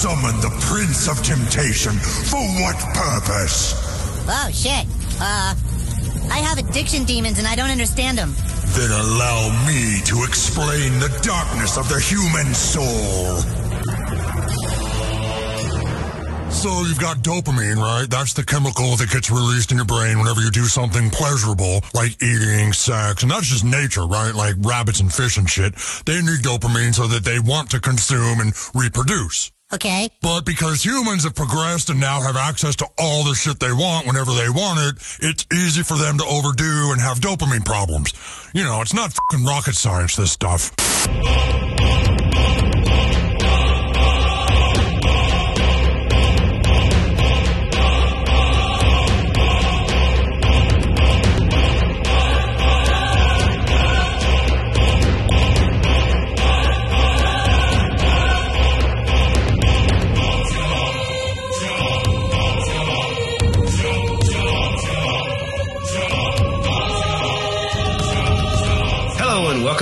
summon the Prince of Temptation. For what purpose? Oh, shit. Uh, I have addiction demons and I don't understand them. Then allow me to explain the darkness of the human soul. So you've got dopamine, right? That's the chemical that gets released in your brain whenever you do something pleasurable, like eating, sex, and that's just nature, right? Like rabbits and fish and shit. They need dopamine so that they want to consume and reproduce. Okay. But because humans have progressed and now have access to all the shit they want whenever they want it, it's easy for them to overdo and have dopamine problems. You know, it's not fucking rocket science, this stuff.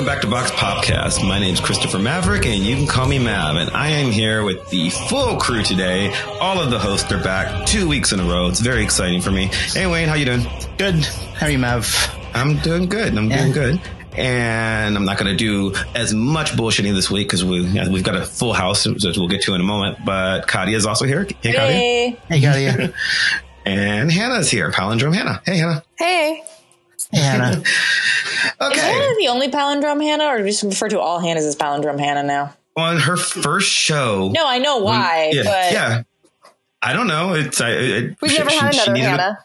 Back to VoxPopcast. My name's Christopher Maverick and you can call me Mav and I am here with the full crew today. All of the hosts are back two weeks in a row. It's very exciting for me. Hey Wayne, how you doing? Good. How are you, Mav? I'm doing good. I'm Yeah. doing good. And I'm not going to do as much bullshitting this week because we, yeah, we've got a full house, which we'll get to in a moment. But Kadia is also here. Hey, Kadia. Hey. Hey, got you. And Hannah's here. Palindrome Hannah. Hey, Hannah. Hey. Hey, Hannah. Is Okay. Hannah the only palindrome Hannah, or do we just refer to all Hannahs as palindrome Hannah now? On her first show. No, I know why, yeah, but yeah. I don't know. It's I. I We've she- never had she another needed a- Hannah.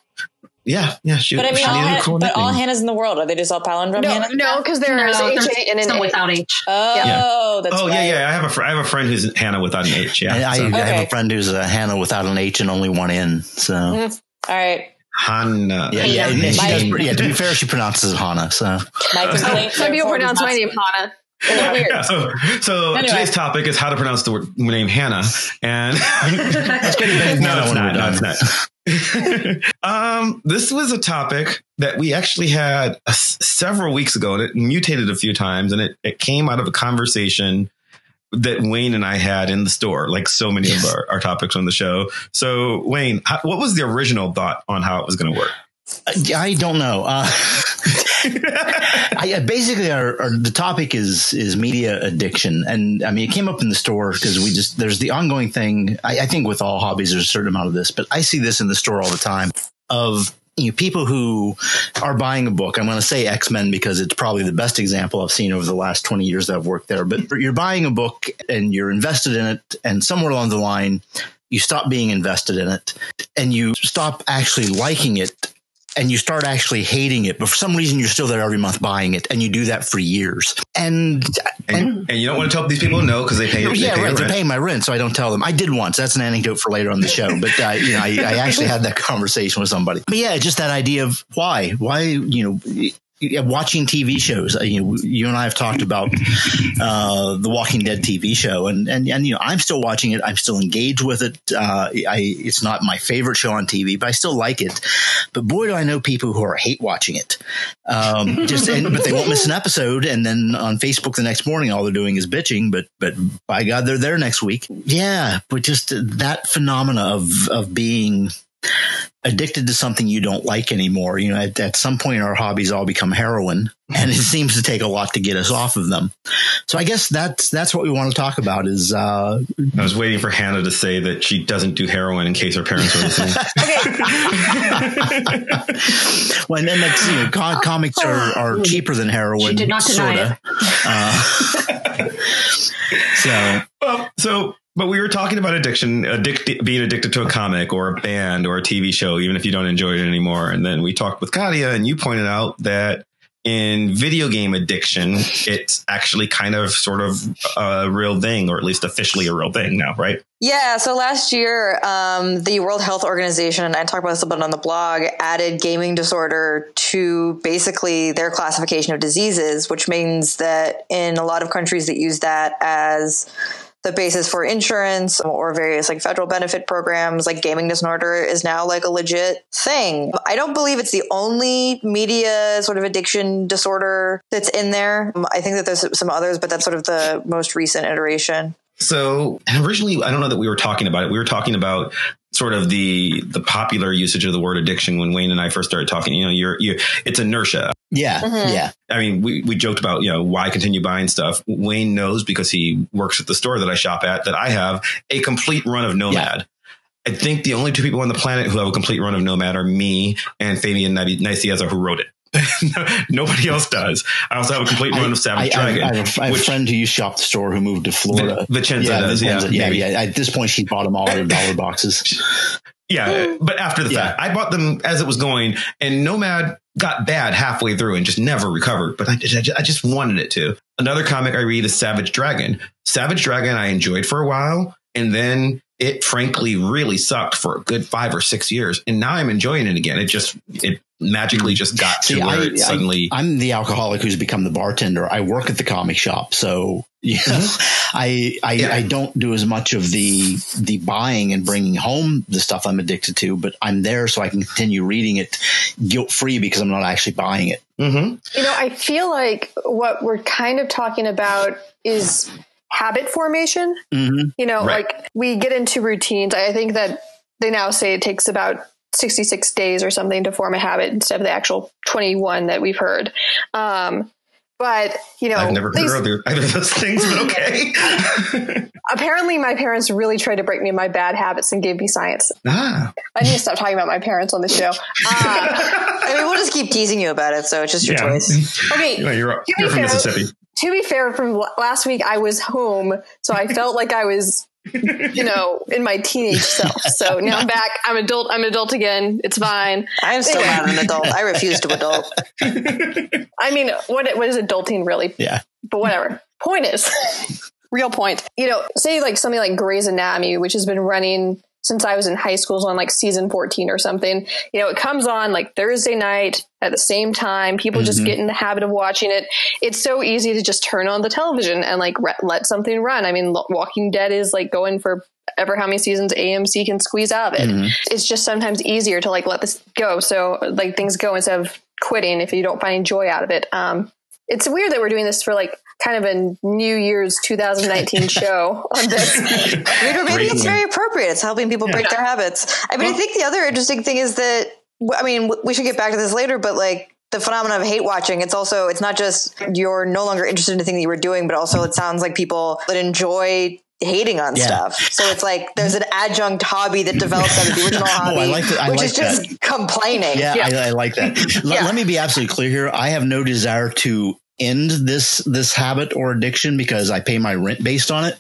yeah, yeah. She, but I mean, she all, needed Han- cool but all. Hannahs in the world are they just all palindrome No, Hannah? no, because there's No, H and an some A. without H. Oh, Yeah. that's oh right. yeah, yeah. I have a fr- I have a friend who's Hannah without an H. Yeah, I, I, so. I have a friend who's a Hannah without an H and only one N. So mm-hmm. All right. Hannah. yeah, yeah, and she My- does, yeah. To be fair, she pronounces it Hannah. So My complaint. Some people pronounce my name Hannah. Yeah, so so Anyway. today's topic is how to pronounce the word, name Hannah, and it's going to be no, it's not. No, it's not. um, this was a topic that we actually had uh, s- several weeks ago, and it mutated a few times, and it, it came out of a conversation that Wayne and I had in the store, like so many Yes. of our, our topics on the show. So, Wayne, how, what was the original thought on how it was going to work? I don't know. Uh, I, uh, basically, our, our the topic is is media addiction, and I mean, it came up in the store because we just there's the ongoing thing. I, I think with all hobbies, there's a certain amount of this, but I see this in the store all the time of you know, people who are buying a book. I'm going to say X Men because it's probably the best example I've seen over the last 20 years that I've worked there. But you're buying a book and you're invested in it, and somewhere along the line, you stop being invested in it and you stop actually liking it and you start actually hating it, but for some reason you're still there every month buying it, and you do that for years. And, And, and you don't want to tell these people no because they pay. They yeah, pay right. They're paying my rent, so I don't tell them. I did once. That's an anecdote for later on the show. But uh, you know, I, I actually had that conversation with somebody. But yeah, just that idea of why, why you know. Watching TV shows, you know, you and I have talked about uh, the Walking Dead TV show, and, and and you know, I'm still watching it. I'm still engaged with it. Uh, I it's not my favorite show on TV, but I still like it. But boy, do I know people who are hate watching it. Um, just and, but they won't miss an episode, and then on Facebook the next morning, all they're doing is bitching. But but by God, they're there next week. Yeah, but just that phenomena of of being addicted to something you don't like anymore. You know, at, at some point, our hobbies all become heroin, and it seems to take a lot to get us off of them. So I guess that's that's what we want to talk about. Is uh, I was waiting for Hannah to say that she doesn't do heroin in case her parents are listening. well, and then that's you know, com- comics are, are cheaper than heroin. She did not deny sorta. Uh, so well, so, but we were talking about addiction, addict, being addicted to a comic or a band or a TV show, even if you don't enjoy it anymore. And then we talked with Kadia, and you pointed out that in video game addiction, it's actually kind of sort of a real thing, or at least officially a real thing now, right? Yeah, so last year, um, the World Health Organization, and I talked about this a bit on the blog, added gaming disorder to basically their classification of diseases, which means that in a lot of countries that use that as the basis for insurance or various like federal benefit programs, like gaming disorder is now like a legit thing. I don't believe it's the only media sort of addiction disorder that's in there. I think that there's some others, but that's sort of the most recent iteration. So originally, I don't know that we were talking about it. We were talking about sort of the the popular usage of the word addiction when Wayne and I first started talking. You know, you're you it's inertia. Yeah, Mhm. yeah. I mean, we, we joked about, you know, why continue buying stuff. Wayne knows because he works at the store that I shop at that I have a complete run of Nomad. I think the only two people on the planet who have a complete run of Nomad are me and Fabian Nicieza who wrote it. Nobody else does. I also have a complete run of Savage I, Dragon. I, have a, I have a which- friend who used to shop the store who moved to Florida. Nicieza does, yeah, Nicieza, yeah, maybe. yeah. At this point, she bought them all in dollar boxes. Yeah, but after the Yeah. fact, I bought them as it was going, and Nomad got bad halfway through and just never recovered. But I, I, I just wanted it to. Another comic I read is Savage Dragon. Savage Dragon I enjoyed for a while, and then it frankly really sucked for a good five or six years, and now I'm enjoying it again. It just it magically just got to See, where I- it suddenly. I, am the alcoholic who's become the bartender. I work at the comic shop, so you know, I I, Mm-hmm. Yeah. I don't do as much of the the buying and bringing home the stuff I'm addicted to, but I'm there so I can continue reading it guilt free because I'm not actually buying it. Mhm. You know, I feel like what we're kind of talking about is habit formation. Mm-hmm. You know, Right. like we get into routines. I think that they now say it takes about 66 days or something to form a habit instead of the actual 21 that we've heard. Um, but, you know, I've never heard these- either, either of those things, but okay. apparently my parents really tried to break me of my bad habits and gave me science. ah, I need to stop talking about my parents on the show. Uh, I mean, we'll just keep teasing you about it, so it's just your yeah. choice. okay. You know, you're, you're from Mississippi. To be fair, from last week I was home, so I felt like I was, you know, in my teenage self. So now I'm back. I'm adult. I'm adult again. It's fine. I am still Anyway. not an adult. I refuse to adult. I mean, what what is adulting really? Yeah. But whatever. Point is, real point. You know, say like something like Grey's Anatomy, which has been running since I was in high school, on like season 14 or something. You know, it comes on like Thursday night at the same time. People just Mhm. get in the habit of watching it. It's so easy to just turn on the television and like re- let something run. I mean, Walking Dead is like going for ever how many seasons AMC can squeeze out of it. Mhm. It's just sometimes easier to like let this go. So like things go instead of quitting if you don't find joy out of it. Um, it's weird that we're doing this for like kind of a New Year's 2019 show on this. Maybe maybe it's very appropriate. It's helping people break their habits. I mean, I think the other interesting thing is that I mean, we should get back to this later, but like the phenomenon of hate watching, it's also it's not just you're no longer interested in the thing that you were doing, but also it sounds like people that enjoy hating on Yeah. stuff. So it's like there's an adjunct hobby that develops out of the original oh, hobby, I like that- I which like is just complaining. Yeah, Yeah. I, I like that. Let, Yeah. let me be absolutely clear here. I have no desire to end this this habit or addiction because I pay my rent based on it.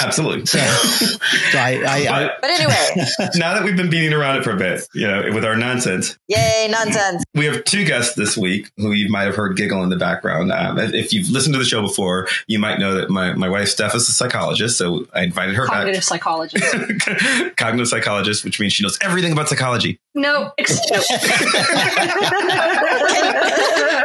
Absolutely. So, so I, I, I But anyway, now that we've been beating around it for a bit, you know, with our nonsense, yay, nonsense. we have two guests this week who you might have heard giggle in the background. Um, if you've listened to the show before, you might know that my, my wife, Steph, is a psychologist. So I invited her Cognitive psychologist. Cognitive psychologist, which means she knows everything about psychology. No, no.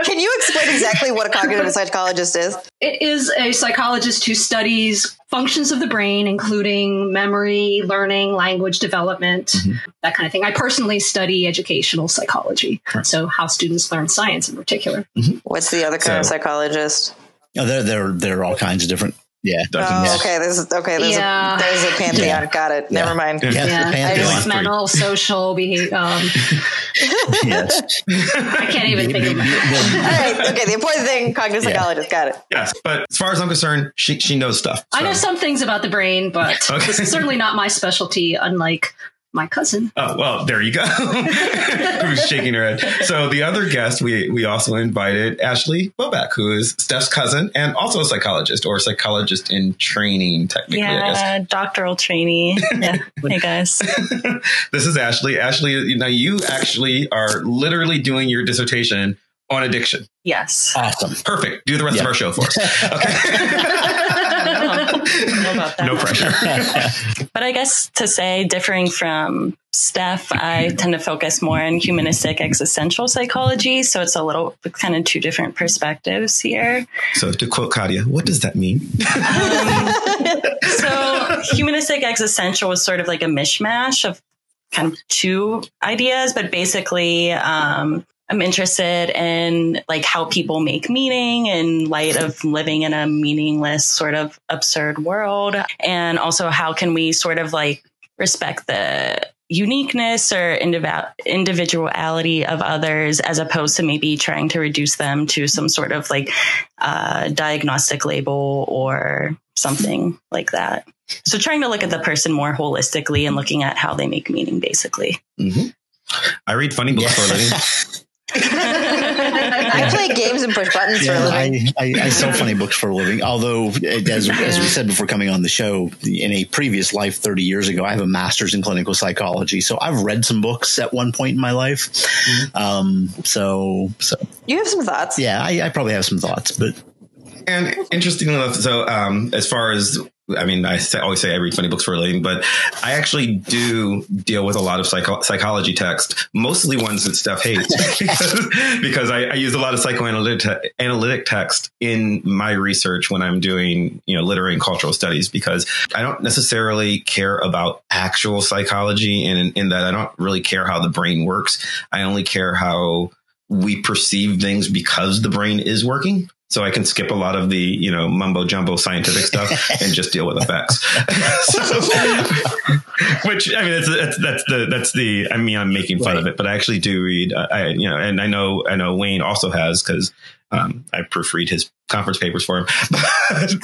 Can you explain exactly what a cognitive psychologist is? it is a psychologist who studies functions of the brain, including memory, learning, language development, mm-hmm. that kind of thing. I personally study educational psychology, so how students learn science in particular. Mm-hmm. What's the other kind of So- psychologist? oh, there there there are all kinds of different. Yeah, Dozens. Oh, okay. There's okay. There's Yeah. a there's a pantheon. Yeah. Got it. Yeah. Never mind. yes, Yeah, the I pantheon. just mental, social behavior. Um, yes. I can't even think of All right. Okay. The important thing, cognitive Yeah. psychologist. Got it. Yes. But as far as I'm concerned, she, she knows stuff. I know some things about the brain, but Okay. this is certainly not my specialty, unlike my cousin. Oh well, there you go. Who's shaking her head? So the other guest we we also invited Ashley Bobak, who is Steph's cousin and also a psychologist or psychologist in training, technically. I guess. Yeah, doctoral trainee. Yeah. hey guys. This is Ashley. Ashley, now you actually are literally doing your dissertation on addiction. Yes. Awesome. Perfect. Do the rest of our show for us. Okay. I don't know about that. no pressure. But I guess to say, differing from Steph, I tend to focus more on humanistic existential psychology. So it's a little kind of two different perspectives here. So to quote Kadia, what does that mean? So humanistic existential was sort of like a mishmash of kind of two ideas, but basically, um, I'm interested in like how people make meaning in light of living in a meaningless sort of absurd world. And also how can we sort of like respect the uniqueness or individuality of others as opposed to maybe trying to reduce them to some sort of like uh, diagnostic label or something like that. So trying to look at the person more holistically and looking at how they make meaning, basically. Mm-hmm. I read funny books yeah. for a living. I play games and push buttons yeah, for a living. I, I, I, sell funny books for a living. Although, as, as we said before coming on the show, in a previous life 30 years ago, I have a master's in clinical psychology. So I've read some books at one point in my life. Mm-hmm. Um, so, so you have some thoughts. Yeah, I, I probably have some thoughts, but and interestingly enough, so um, as far as I mean, I always say I read funny books for a living, but I actually do deal with a lot of psycho- psychology text, mostly ones that Steph hates, because, because I, I, use a lot of psychoanalytic te- analytic text in my research when I'm doing, you know, literary and cultural studies, because I don't necessarily care about actual psychology in, in that I don't really care how the brain works. I only care how we perceive things because the brain is working so I can skip a lot of the you know mumbo jumbo scientific stuff and just deal with effects. so, which I mean, that's, that's, that's the that's the I mean, I'm making fun right. of it, but I actually do read. I you know, and I know I know Wayne also has because um, I proofread his conference papers for him,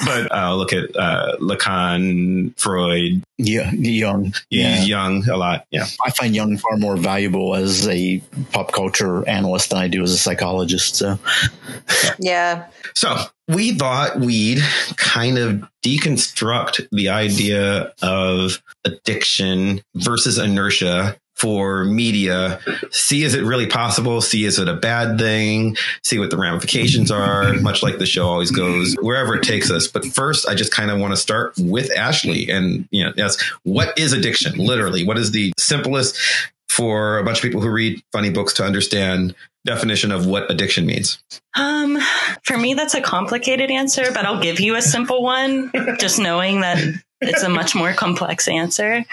but I'll uh, look at uh, Lacan, Freud, yeah, Jung, yeah, Jung a lot. Yeah, I find Jung far more valuable as a pop culture analyst than I do as a psychologist. So, yeah. So we thought we'd kind of deconstruct the idea of addiction versus inertia for media, see is it really possible? See is it a bad thing? See what the ramifications are, much like the show always goes, wherever it takes us. But first, I just kind of want to start with Ashley and, you know, yes, what is addiction? Literally, what is the simplest for a bunch of people who read funny books to understand definition of what addiction means? Um, for me, that's a complicated answer, but I'll give you a simple one, just knowing that it's a much more complex answer.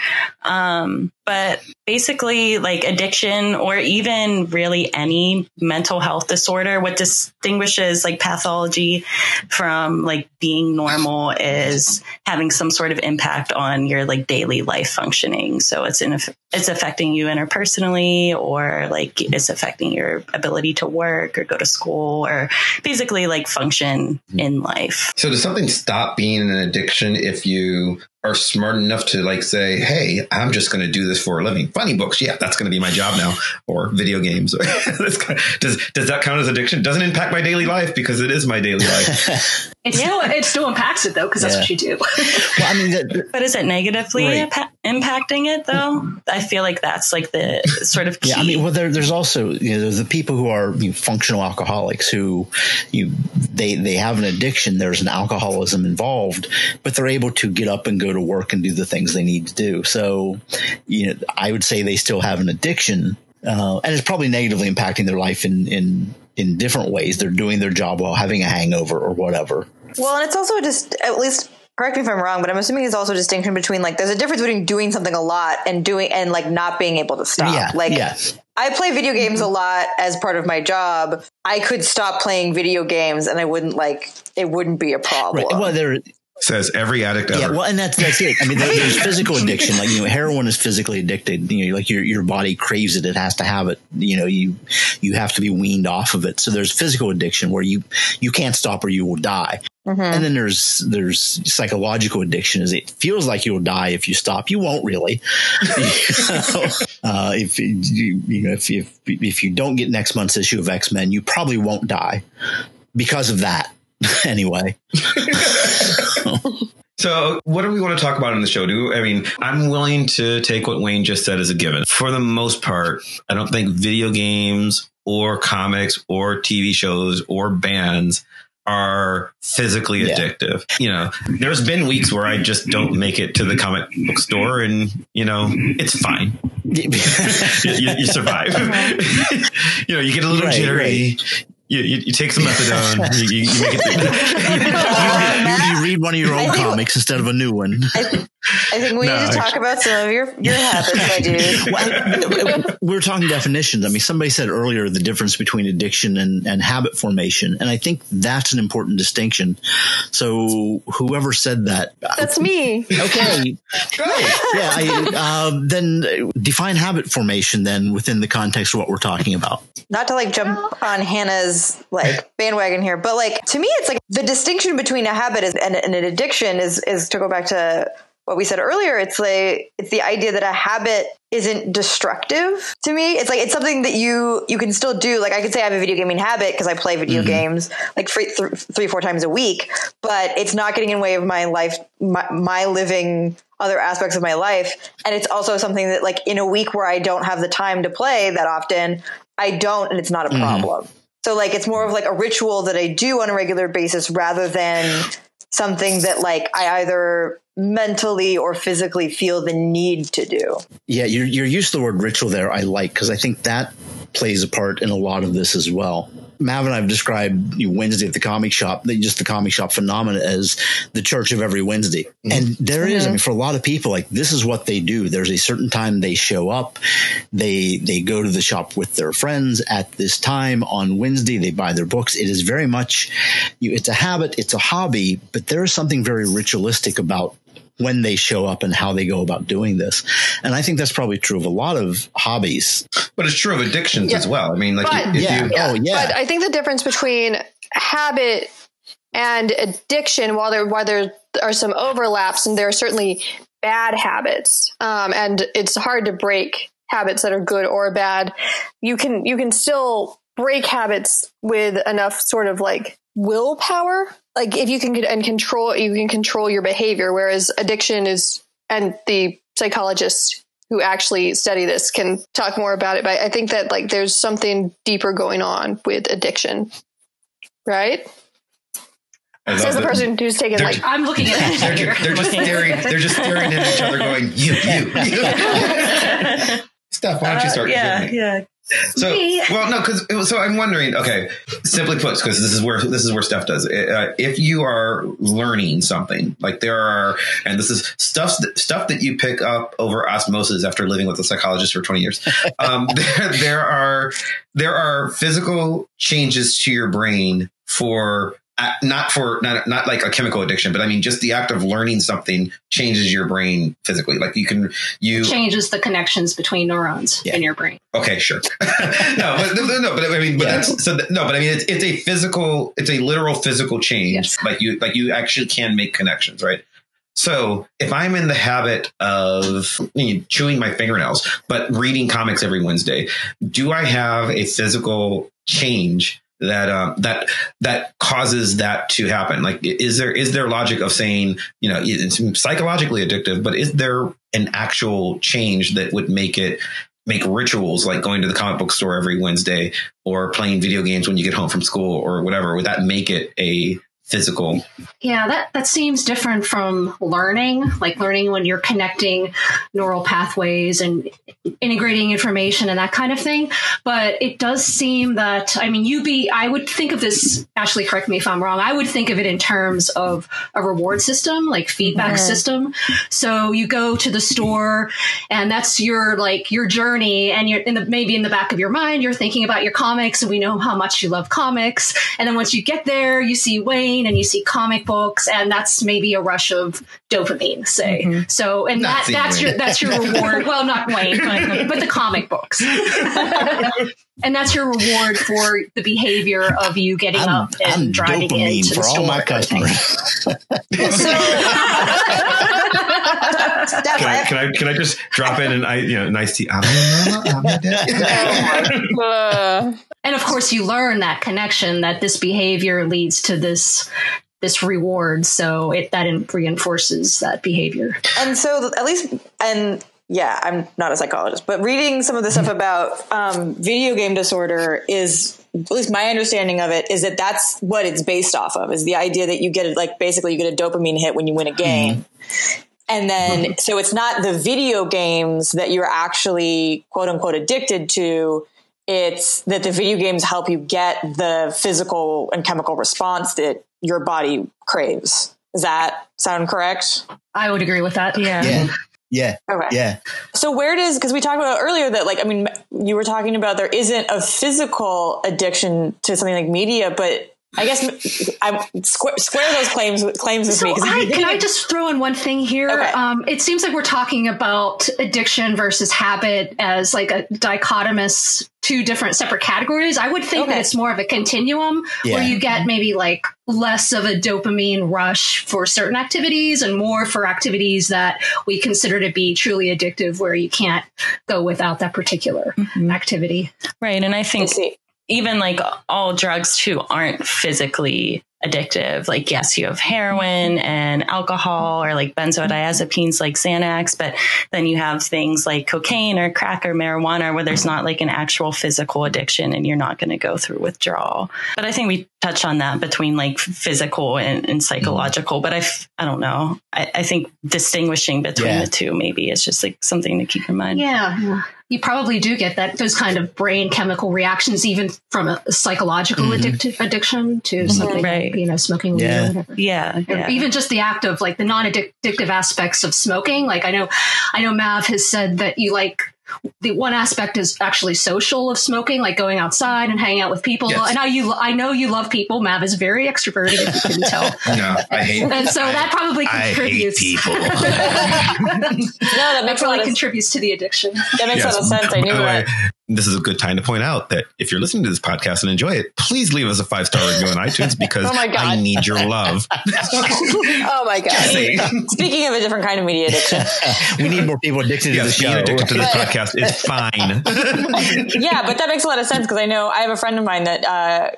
Um, but basically, like addiction or even really any mental health disorder, what distinguishes like pathology from like being normal is having some sort of impact on your like daily life functioning. So it's in, it's affecting you interpersonally or like it's affecting your ability to work or go to school or basically like function mm-hmm. in life. So does something stop being an addiction if you are smart enough to like say, "Hey, I'm just going to do this for a living." Funny books, yeah, that's going to be my job now, or video games. does does that count as addiction? Doesn't impact my daily life because it is my daily life. it still it still impacts it though because yeah. that's what you do. well, I mean, the, but is it negatively right. impa- impacting it though? I feel like that's like the sort of key. yeah. I mean, well, there, there's also you know the people who are you know, functional alcoholics who you they they have an addiction. There's an alcoholism involved, but they're able to get up and go to work and do the things they need to do. So, you know, I would say they still have an addiction, uh, and it's probably negatively impacting their life in in in different ways. They're doing their job while having a hangover or whatever. Well, and it's also just at least correct me if I'm wrong, but I'm assuming it's also a distinction between like there's a difference between doing something a lot and doing and like not being able to stop. Yeah, like yeah. I play video games a lot as part of my job. I could stop playing video games and I wouldn't like it wouldn't be a problem. Right. Well, there Says every addict ever. Yeah, well, and that's that's it. I mean, there's physical addiction. Like you know, heroin is physically addicted. You know, like your your body craves it; it has to have it. You know, you you have to be weaned off of it. So there's physical addiction where you you can't stop or you will die. Mm-hmm. And then there's there's psychological addiction. Is it feels like you'll die if you stop. You won't really. uh, if you, you know if, if if you don't get next month's issue of X Men, you probably won't die because of that. anyway. So, what do we want to talk about in the show? Do I mean, I'm willing to take what Wayne just said as a given. For the most part, I don't think video games or comics or TV shows or bands are physically yeah. addictive. You know, there's been weeks where I just don't make it to the comic book store and, you know, it's fine. you, you, survive. you know, you get a little right, jittery. Right You, you, you take some methadone. you, you, make it. you, you read one of your old comics instead of a new one. I, I think we No, need to talk about some of your your habits, my dude. Well, we're talking definitions. I mean, somebody said earlier the difference between addiction and, and habit formation, and I think that's an important distinction. So, whoever said that, That's me. okay, yeah, I, um, then define habit formation then within the context of what we're talking about. not to like jump on Hannah's like bandwagon here, but like to me, it's like the distinction between a habit and, and an addiction is is to go back to what we said earlier. It's like it's the idea that a habit isn't destructive to me. It's like it's something that you you can still do. Like I could say I have a video gaming habit because I play video mm-hmm. games like three, th- three four times a week, but it's not getting in the way of my life, my, my living other aspects of my life. And it's also something that like in a week where I don't have the time to play that often, I don't, and it's not a mm-hmm. problem. So like it's more of like a ritual that I do on a regular basis rather than something that like I either mentally or physically feel the need to do. Yeah, your your use of the word ritual there, I like because I think that plays a part in a lot of this as well. Mav and I have described Wednesday at the comic shop, just the comic shop phenomenon as the church of every Wednesday. Mm-hmm. And there is, I mm-hmm. mean, for a lot of people, like this is what they do. There's a certain time they show up. They, they go to the shop with their friends at this time on Wednesday. They buy their books. It is very much, you, it's a habit. It's a hobby, but there is something very ritualistic about when they show up and how they go about doing this. And I think that's probably true of a lot of hobbies. But it's true of addictions Yeah. as well. I mean, like But- if Yeah. you, Oh, yeah. But I think the difference between habit and addiction, while there while there are some overlaps, and there are certainly bad habits, um, and it's hard to break habits that are good or bad. You can you can still break habits with enough sort of like willpower. Like if you can and control you can control your behavior, whereas addiction is and the psychologists who actually study this can talk more about it. But I think that like there's something deeper going on with addiction, right? I love Says the that- person who's taking They're like I'm looking at that They're, here. ju- they're just staring. They're just staring at each other, going, "You, you, you." Steph, why don't you start? Uh, yeah, yeah. So, well, no, because so I'm wondering. Okay, simply put, because this is where this is where stuff does. Uh, if you are learning something, like there are, and this is stuff stuff that you pick up over osmosis after living with a psychologist for 20 years. Um, there, there are there are physical changes to your brain for. Not for not not like a chemical addiction, but I mean just the act of learning something changes your brain physically. Like you can you changes the connections between neurons Yeah. in your brain. Okay, sure. no, but no, no, but I mean, but Yeah. that's so. That, no, but I mean, it's, it's a physical, it's a literal physical change. Yes. Like you, like you actually can make connections, right? So if I'm in the habit of you know, chewing my fingernails, but reading comics every Wednesday, do I have a physical change that um, that that causes that to happen? Like, is there is there logic of saying you know it's psychologically addictive, but is there an actual change that would make it make rituals like going to the comic book store every Wednesday or playing video games when you get home from school or whatever? Would that make it a physical? Yeah, that, that seems different from learning, like learning when you're connecting neural pathways and integrating information and that kind of thing. But it does seem that, I mean, you be, I would think of this, Ashley, correct me if I'm wrong, I would think of it in terms of a reward system, like feedback system. So you go to the store and that's your, like, your journey and you're in the, maybe in the back of your mind, you're thinking about your comics and we know how much you love comics. And then once you get there, you see Wayne and you see comic books and that's maybe a rush of dopamine, say. Mm-hmm. So, and Not that, that's Wayne. your, that's your reward. Well, not Wayne, but, but the comic books. and that's your reward for the behavior of you getting I'm, up and I'm driving dopamine into for the all store. my customers. Steph, Can I, I, can I can I just drop in and I you know nice tea? and of course you learn that connection that this behavior leads to this this reward. So it that reinforces that behavior. And so at least and yeah i'm not a psychologist but reading some of the stuff about um, video game disorder is at least my understanding of it is that that's what it's based off of is the idea that you get it like basically you get a dopamine hit when you win a game and then mm-hmm. so it's not the video games that you're actually quote unquote addicted to it's that the video games help you get the physical and chemical response that your body craves. Does that sound correct? I would agree with that. Yeah. Yeah. Yeah. Okay. Yeah. So where does because we talked about earlier that like I mean you were talking about there isn't a physical addiction to something like media, but I guess I square, square those claims claims with So me. 'cause I, can I just throw in one thing here? Okay. Um, it seems like we're talking about addiction versus habit as like a dichotomous two different separate categories. I would think Okay. that it's more of a continuum where you get maybe like less of a dopamine rush for certain activities and more for activities that we consider to be truly addictive where you can't go without that particular activity. Right. And I I think see. Even like all drugs too aren't physically addictive. Like, yes, you have heroin and alcohol or like benzodiazepines like Xanax, but then you have things like cocaine or crack or marijuana where there's not like an actual physical addiction and you're not going to go through withdrawal. But I think we touched on that between like physical and, and psychological, but I, f- I don't know. I, I think distinguishing between Yeah. the two maybe is just like something to keep in mind. Yeah. You probably do get that those kind of brain chemical reactions, even from a psychological mm-hmm. addicti- addiction to mm-hmm. something Right. you know, smoking weed Yeah. or whatever. Yeah. Yeah. Even just the act of like the non-addictive aspects of smoking. Like I know, I know Mav has said that you like the one aspect is actually social of smoking, like going outside and hanging out with people. Yes. And I you I know you love people. Mav is very extroverted, if you couldn't tell. No, I hate. And so that probably I hate contributes. people. No, that that makes a probably lot of, contributes to the addiction. that makes a lot of sense. I knew By that. This is a good time to point out that if you're listening to this podcast and enjoy it, please leave us a five star review on iTunes because Oh my God. I need your love. Oh my god! saying. Speaking of a different kind of media addiction, we need more people addicted yes, to the being show. addicted to this podcast is fine. yeah, but that makes a lot of sense because I know I have a friend of mine that uh,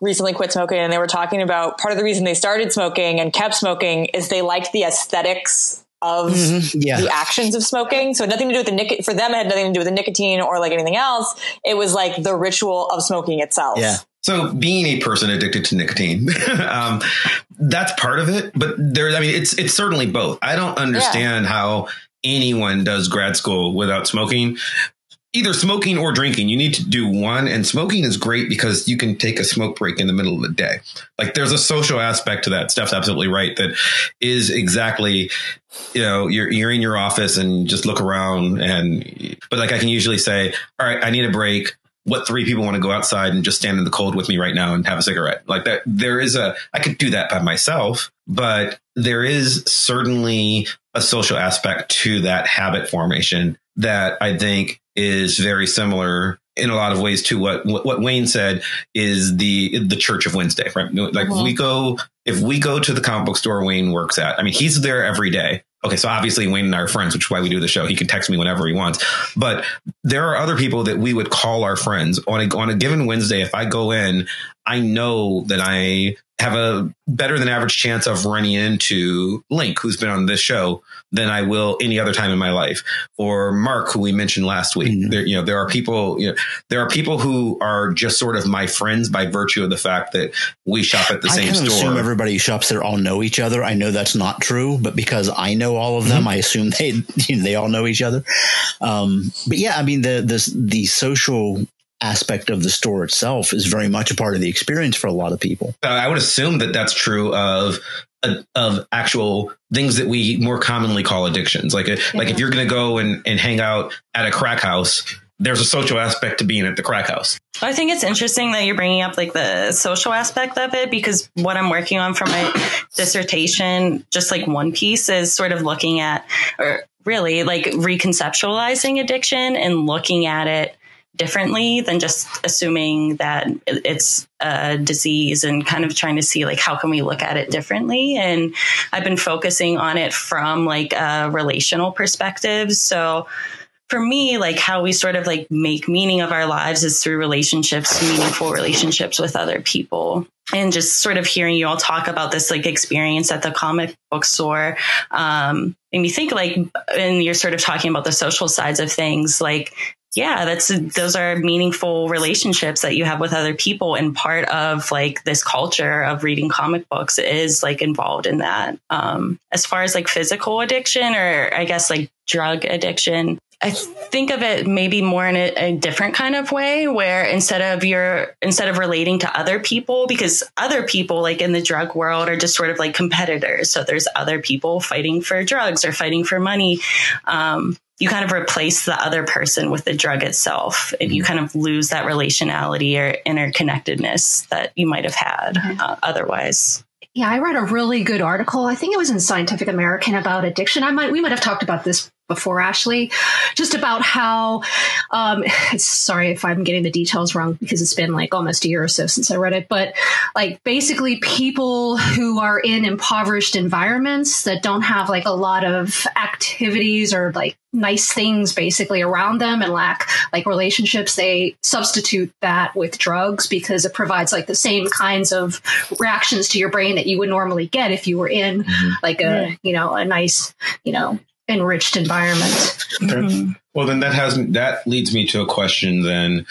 recently quit smoking, and they were talking about part of the reason they started smoking and kept smoking is they liked the aesthetics of Yeah. the actions of smoking. So nothing to do with the nic- for them. It had nothing to do with the nicotine or like anything else. It was like the ritual of smoking itself. Yeah. So being a person addicted to nicotine, um, that's part of it. But there, I mean, it's it's certainly both. I don't understand how anyone does grad school without smoking. Either smoking or drinking, you need to do one. And smoking is great because you can take a smoke break in the middle of the day. Like there's a social aspect to that. Steph's absolutely right. That is exactly, you know, you're you're in your office and just look around and, but like I can usually say, all right, I need a break what three people want to go outside and just stand in the cold with me right now and have a cigarette like that there is a i could do that by myself but there is certainly a social aspect to that habit formation that i think is very similar in a lot of ways to what what, wayne said is the the church of wednesday right? Like if we uh-huh. go if we go to the comic book store wayne works at i mean he's there every day. Okay so obviously wayne and i are friends which is why we do the show. He can text me whenever he wants. But there are other people that we would call our friends. On a, on a given Wednesday. If I go in, I know that I have a better than average chance of running into Link, who's been on this show, than I will any other time in my life, or Mark, who we mentioned last week. Mhm. There, you know, there are people, you know, there are people who are just sort of my friends by virtue of the fact that we shop at the I same kind of store. assume everybody who shops there all know each other. I know that's not true, but because I know all of them, Mm-hmm. I assume they they all know each other. Um, but yeah, I mean the the the social aspect of the store itself is very much a part of the experience for a lot of people. I would assume that that's true of uh, of actual things that we more commonly call addictions. Like uh, like if you're going to go and, and hang out at a crack house, there's a social aspect to being at the crack house. I think it's interesting that you're bringing up like the social aspect of it because what I'm working on for my dissertation, just like one piece, is sort of looking at, or really like reconceptualizing addiction and looking at it differently than just assuming that it's a disease and kind of trying to see like how can we look at it differently and i've been focusing on it from like a relational perspective so for me, like how we sort of like make meaning of our lives is through relationships, meaningful relationships with other people. And just sort of hearing you all talk about this like experience at the comic book store, um, made me think like, and you're sort of talking about the social sides of things, like, yeah, that's those are meaningful relationships that you have with other people, and part of like this culture of reading comic books is like involved in that. Um, as far as like physical addiction, or I guess like drug addiction, I think of it maybe more in a, a, different kind of way where instead of your instead of relating to other people because other people like in the drug world are just sort of like competitors so there's other people fighting for drugs or fighting for money um, you kind of replace the other person with the drug itself and you kind of lose that relationality or interconnectedness that you might have had mm-hmm. uh, otherwise yeah, I read a really good article. I think it was in Scientific American about addiction. I might we might have talked about this before, Ashley, just about how. Um, sorry if I'm getting the details wrong because it's been like almost a year or so since I read it, but like basically people who are in impoverished environments that don't have like a lot of activities or like nice things basically around them and lack like relationships they substitute that with drugs because it provides like the same kinds of reactions to your brain that you would normally get if you were in mm-hmm. like a you know a nice you know enriched environment. Okay. Mm-hmm. Well, then that has that leads me to a question. Then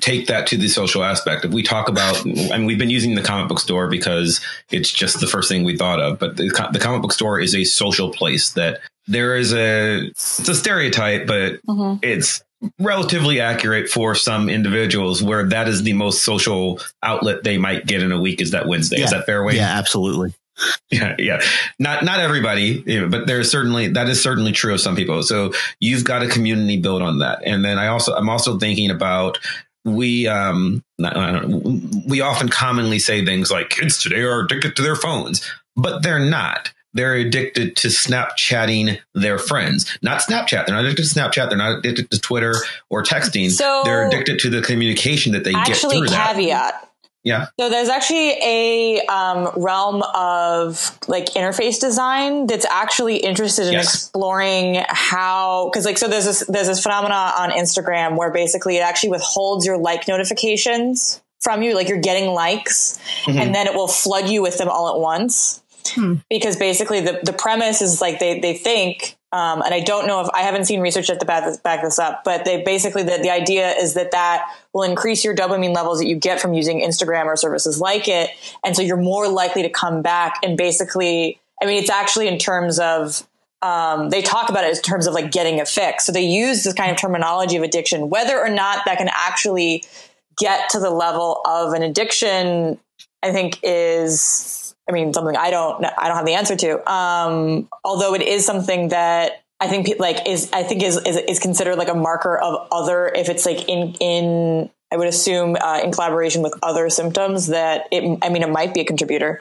take that to the social aspect. If we talk about, and we've been using the comic book store because it's just the first thing we thought of. But the, the comic book store is a social place that there is a it's a stereotype, but mm-hmm. it's relatively accurate for some individuals where that is the most social outlet they might get in a week is that Wednesday. Yeah. Is that fair way? Yeah, absolutely. Yeah, yeah. Not not everybody, but there's certainly that is certainly true of some people. So you've got a community built on that. And then I also I'm also thinking about we um we often commonly say things like kids today are addicted to their phones, but they're not. They're addicted to Snapchatting their friends. Not Snapchat. They're not addicted to Snapchat. They're not addicted to Twitter or texting. So they're addicted to the communication that they get through caveat. That. Yeah. So there's actually a um, realm of like interface design that's actually interested in yes. exploring how, because like so there's this there's this phenomena on Instagram where basically it actually withholds your like notifications from you, like you're getting likes, mm-hmm. and then it will flood you with them all at once. Hmm. Because basically the the premise is like they they think um, and I don't know if I haven't seen research to back this, back this up, but they basically the, the idea is that that will increase your dopamine levels that you get from using Instagram or services like it, and so you're more likely to come back and basically, I mean, it's actually in terms of um, they talk about it in terms of like getting a fix. So they use this kind of terminology of addiction, whether or not that can actually get to the level of an addiction. I think is I mean, something I don't, I don't have the answer to. Um, although it is something that I think like is, I think is, is, is considered like a marker of other, if it's like in, in, I would assume uh, in collaboration with other symptoms that it, I mean, it might be a contributor.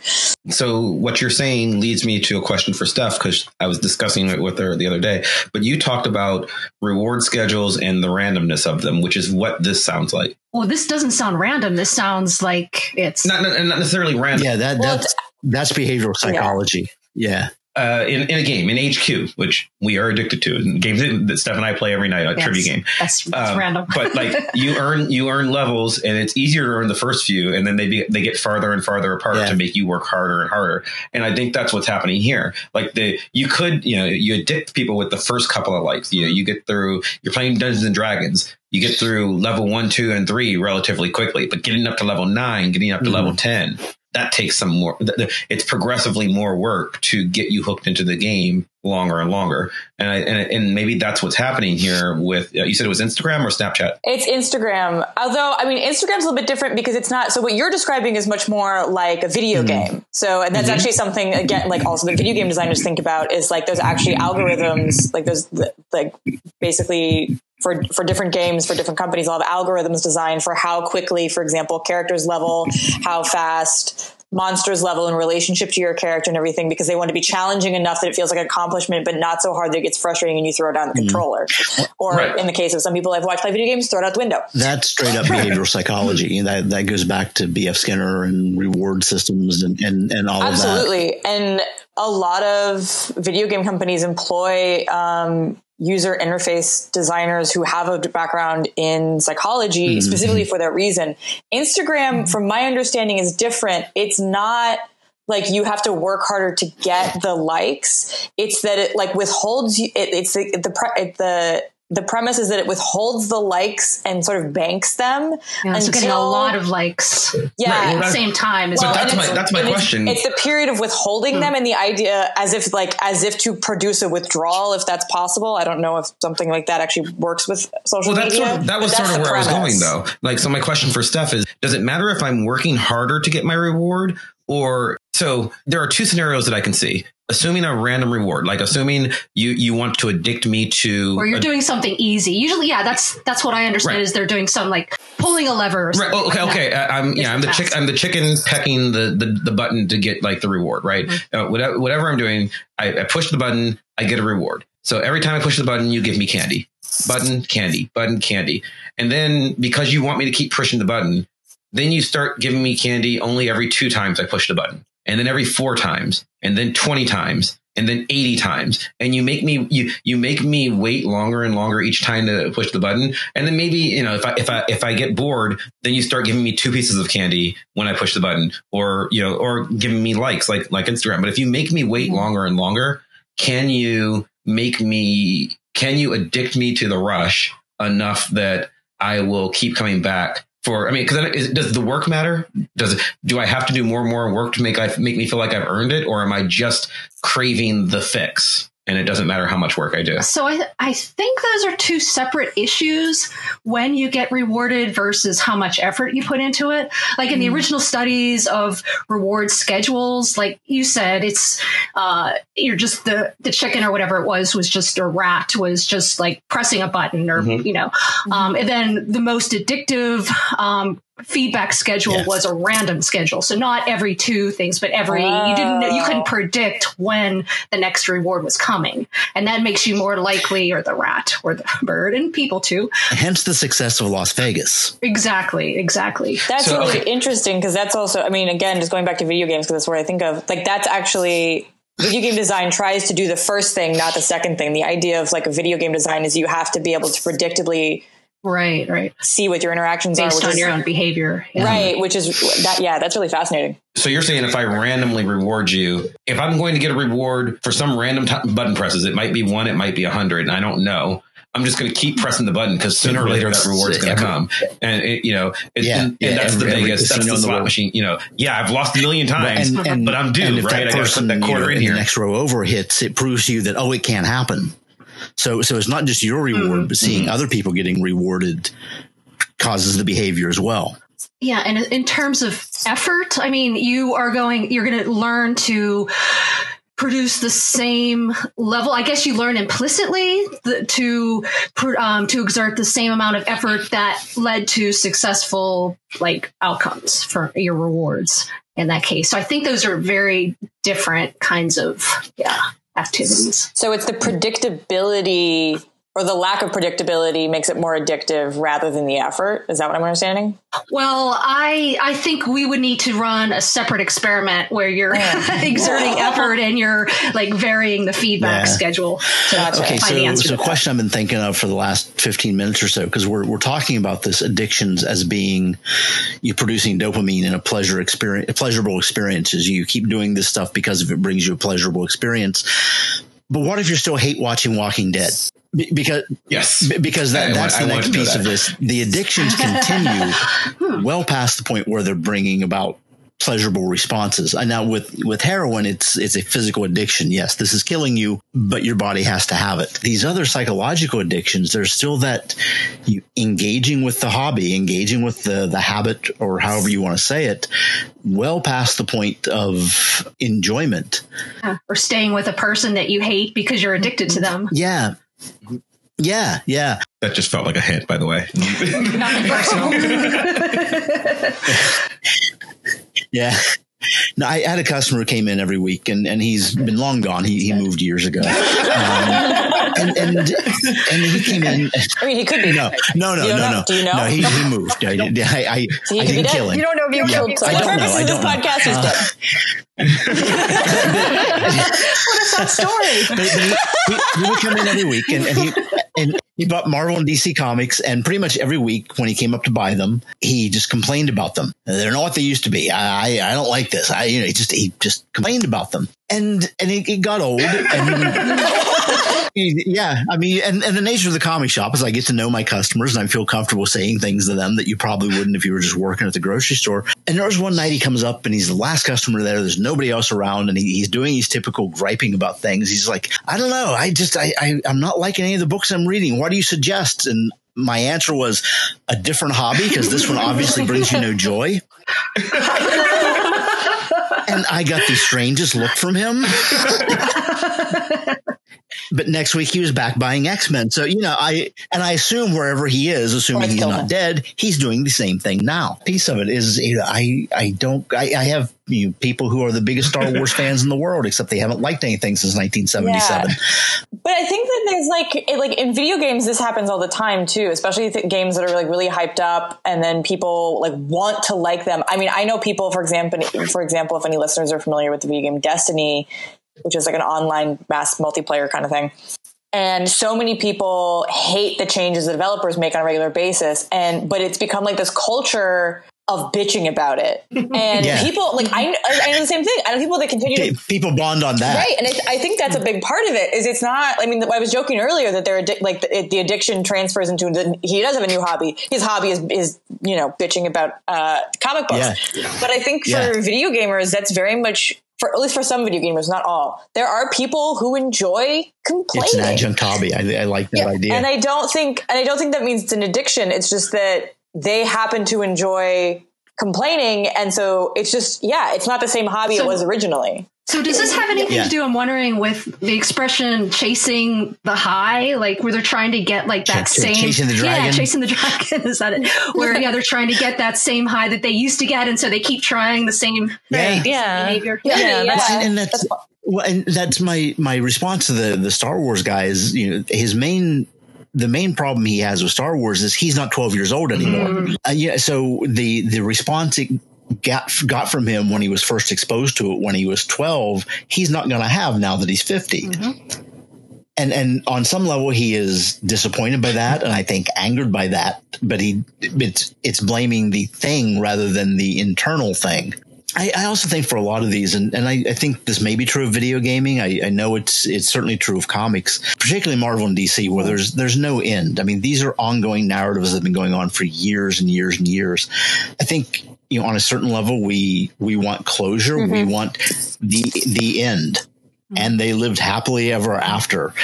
So what you're saying leads me to a question for Steph because I was discussing it with her the other day. But you talked about reward schedules and the randomness of them, which is what this sounds like. Well, this doesn't sound random. This sounds like it's not, not necessarily random. Yeah, that well, that's that's behavioral psychology. Yeah. yeah. Uh, in, in a game in HQ, which we are addicted to, and games that Steph and I play every night, a yes, trivia game. That's, that's um, random. but like you earn you earn levels, and it's easier to earn the first few, and then they be, they get farther and farther apart yeah. to make you work harder and harder. And I think that's what's happening here. Like the you could you know you addict people with the first couple of likes. You know you get through you're playing Dungeons and Dragons. You get through level one, two, and three relatively quickly, but getting up to level nine, getting up to mm-hmm. level ten, that takes some more it's progressively more work to get you hooked into the game longer and longer and I, and, and maybe that's what's happening here with uh, you said it was instagram or snapchat it's instagram although i mean instagram's a little bit different because it's not so what you're describing is much more like a video mm-hmm. game so and that's mm-hmm. actually something again like also the video game designers think about is like those actually algorithms like those like basically for for different games for different companies they'll have algorithms designed for how quickly for example characters level how fast monsters level in relationship to your character and everything because they want to be challenging enough that it feels like an accomplishment, but not so hard that it gets frustrating and you throw it down the mm. controller. Or right. in the case of some people I've watched play video games, throw it out the window. That's straight up behavioral psychology. That that goes back to B.F. Skinner and reward systems and, and, and all Absolutely. of that. Absolutely. And a lot of video game companies employ um, user interface designers who have a background in psychology mm-hmm. specifically for that reason. Instagram, from my understanding, is different. It's not like you have to work harder to get the likes. It's that it like withholds you. It, it's the, the the the premise is that it withholds the likes and sort of banks them. Yeah, so getting a lot of likes yeah, at well, the same time. Is But that's my that's my and it's- question. It's, the period of withholding Hmm. them and the idea as if like as if to produce a withdrawal, if that's possible. I don't know if something like that actually works with social Well, media. sort of, that was sort of the where I was going, though. Like, so my question for Steph is: Does it matter if I'm working harder to get my reward, or so? There are two scenarios that I can see. Assuming a random reward, like assuming you you want to addict me to, or you're a- doing something easy. Usually, yeah, that's that's what I understand Right. is they're doing some like pulling a lever. Or Right. something Oh, okay. like. Okay. I- I'm yeah. I'm the chick. I'm the chicken pecking the, the the button to get like the reward. Right. Mm-hmm. Uh, whatever, whatever I'm doing, I, I push the button. I get a reward. So every time I push the button, you give me candy. Button candy. Button candy. And then because you want me to keep pushing the button, then you start giving me candy only every two times I push the button, and then every four times, and then twenty times. And then 80 times, and you make me you you make me wait longer and longer each time to push the button, and then maybe you know if I if I if I get bored, then you start giving me two pieces of candy when I push the button, or you know, or giving me likes like like Instagram. But if you make me wait longer and longer, can you make me? Can you addict me to the rush enough that I will keep coming back? For I mean, because does the work matter? Does do I have to do more and more work to make I make me feel like I've earned it, or am I just craving the fix and it doesn't matter how much work I do? So I I think those are two separate issues when you get rewarded versus how much effort you put into it. Like in the original studies of reward schedules, like you said, it's uh you're just the the chicken or whatever it was was just a rat was just like pressing a button or Mhm. you know. Um and then the most addictive um feedback schedule Yes. was a random schedule. So not every two things, but every you didn't know you couldn't predict when the next reward was coming. And that makes you more likely or the rat or the bird and people too. Hence the success of Las Vegas. Exactly, exactly. That's So, really okay. interesting because that's also, I mean, again, just going back to video games because that's what I think of. Like, that's actually video game design tries to do the first thing, not the second thing. The idea of like a video game design is you have to be able to predictably Right, right. see what your interactions are, Based on is your own behavior. Yeah. right, which is that. Yeah, that's really fascinating. So you're saying if I randomly reward you, if I'm going to get a reward for some random t- button presses, it might be one, it might be a hundred, and I don't know. I'm just going to keep pressing the button because sooner or later that reward's going to come, and it, you know, it, Yeah, and, yeah, and that's every- the biggest. That's the in the slot world. machine. You know, yeah, I've lost a million times, and, and, but I'm due, and if right? That I got to put person, that you know, quarter in in here. the next row over hits, it proves to you that oh, it can't happen. So, so it's not just your reward, but seeing Mm-hmm. other people getting rewarded causes the behavior as well. Yeah, and in terms of effort, I mean, you are going, you're going to learn to produce the same level. I guess you learn implicitly the, to um, to exert the same amount of effort that led to successful like outcomes for your rewards in that case. So I think those are very different kinds of yeah activities. So it's the predictability or the lack of predictability makes it more addictive rather than the effort. Is that what I'm understanding? Well, I I think we would need to run a separate experiment where you're exerting effort and you're like varying the feedback Yeah. schedule to Gotcha. Okay, find the so, answer. so to a that. question I've been thinking of for the last 15 minutes or so, because we're, we're talking about this addictions as being you producing dopamine in a pleasure experience, pleasurable experiences. You keep doing this stuff because if it brings you a pleasurable experience. But what if you're still hate watching Walking Dead? Be- because Yes, because that, I that's want- the I next to know piece of this. The addictions continue well past the point where they're bringing about pleasurable responses. And now with with heroin, it's it's a physical addiction. Yes, this is killing you, but your body has to have it. These other psychological addictions, there's still that you engaging with the hobby, engaging with the the habit, or however you want to say it, well past the point of enjoyment. or staying with a person that you hate because you're addicted to them. Yeah. Yeah, yeah. that just felt like a hint, by the way. Nothing personal. Yeah. No, I had a customer who came in every week, and, and he's been long gone. He, he moved years ago, um, and, and and he came in. I mean, he could be. No, no, no, no, don't know? no. Do you know? No, he, he moved. I, I, I, So he I could be didn't dead. kill him. You don't know if you killed For I the someone. don't know. I of this don't know. podcast, he's Uh, dead. story. but, but he, he, he would come in every week, and, and he and he bought Marvel and DC comics, and pretty much every week when he came up to buy them, he just complained about them. They're not what they used to be. I I, I don't like this. I you know he just he just complained about them, and and it, it got old, and yeah, I mean, and, and the nature of the comic shop is I get to know my customers and I feel comfortable saying things to them that you probably wouldn't if you were just working at the grocery store. And there was one night he comes up and he's the last customer there. There's nobody else around and he, he's doing his typical griping about things. He's like, I don't know. I just, I, I, I'm not liking any of the books I'm reading. What do you suggest? And my answer was a different hobby because this one obviously brings you no joy. and I got the strangest look from him. but next week he was back buying X Men. So you know, I and I assume wherever he is, assuming he's not dead, he's doing the same thing now. Piece of it is, you know, I I don't I, I have you know, people who are the biggest Star Wars fans in the world, except they haven't liked anything since 1977. Yeah. But I think that there's like it, like in video games, this happens all the time too, especially th- games that are like really hyped up, and then people like want to like them. I mean, I know people, for example, for example, if any listeners are familiar with the video game Destiny, which is like an online mass multiplayer kind of thing. And so many people hate the changes the developers make on a regular basis. And, but it's become like this culture of bitching about it. And yeah. people like I, I know the same thing. I know people that continue to people bond on that, right? And I, I, think that's a big part of it. Is it's not. I mean, I was joking earlier that they're addi- like the, the, addiction transfers into the, he does have a new hobby. His hobby is is you know bitching about uh, comic books. Yeah. But I think for yeah. video gamers, that's very much for at least for some video gamers, not all. There are people who enjoy complaining. It's an adjunct hobby. I, I like that yeah. idea. And I don't think, and I don't think that means it's an addiction. It's just that they happen to enjoy complaining, and so it's just yeah, it's not the same hobby so, it was originally. So does this have anything yeah. to do? I'm wondering with the expression "chasing the high," like where they're trying to get like that Ch- same chasing the dragon. Yeah, chasing the dragon. Is that it? Where yeah, they're trying to get that same high that they used to get, and so they keep trying the same yeah. yeah. behavior. Yeah, yeah, yeah. That's, and that's, that's well, and that's my my response to the the Star Wars guy is you know his main the main problem he has with Star Wars is he's not 12 years old anymore. Mm-hmm. Uh, yeah. So the, the response it got, got from him when he was first exposed to it when he was 12, he's not going to have now that he's 50. Mm-hmm. And, and on some level, he is disappointed by that. And I think angered by that, but he, it's, it's blaming the thing rather than the internal thing. I, I, also think for a lot of these, and, and I, I, think this may be true of video gaming. I, I, know it's it's certainly true of comics, particularly Marvel and DC, where there's there's no end. I mean, these are ongoing narratives that have been going on for years and years and years. I think you know on a certain level, we we want closure. Mm-hmm. We want the the end. Mm-hmm. And they lived happily ever after.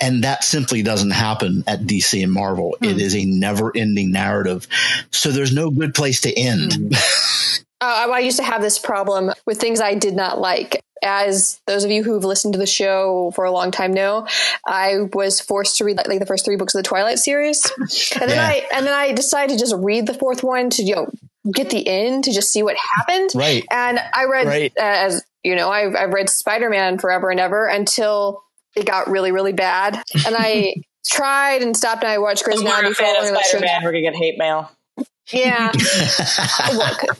And that simply doesn't happen at DC and Marvel. Mm. It is a never ending narrative. So there's no good place to end. Mm. Uh, I used to have this problem with things I did not like. As those of you who've listened to the show for a long time know, I was forced to read like the first three books of the Twilight series, and then yeah. I and then I decided to just read the fourth one to you know get the end to just see what happened. Right. And I read right. uh, as you know I've, I've read Spider Man forever and ever until it got really really bad, and I tried and stopped and I watched Grey's Anatomy. Spider Man, we're gonna get hate mail. Yeah. Look,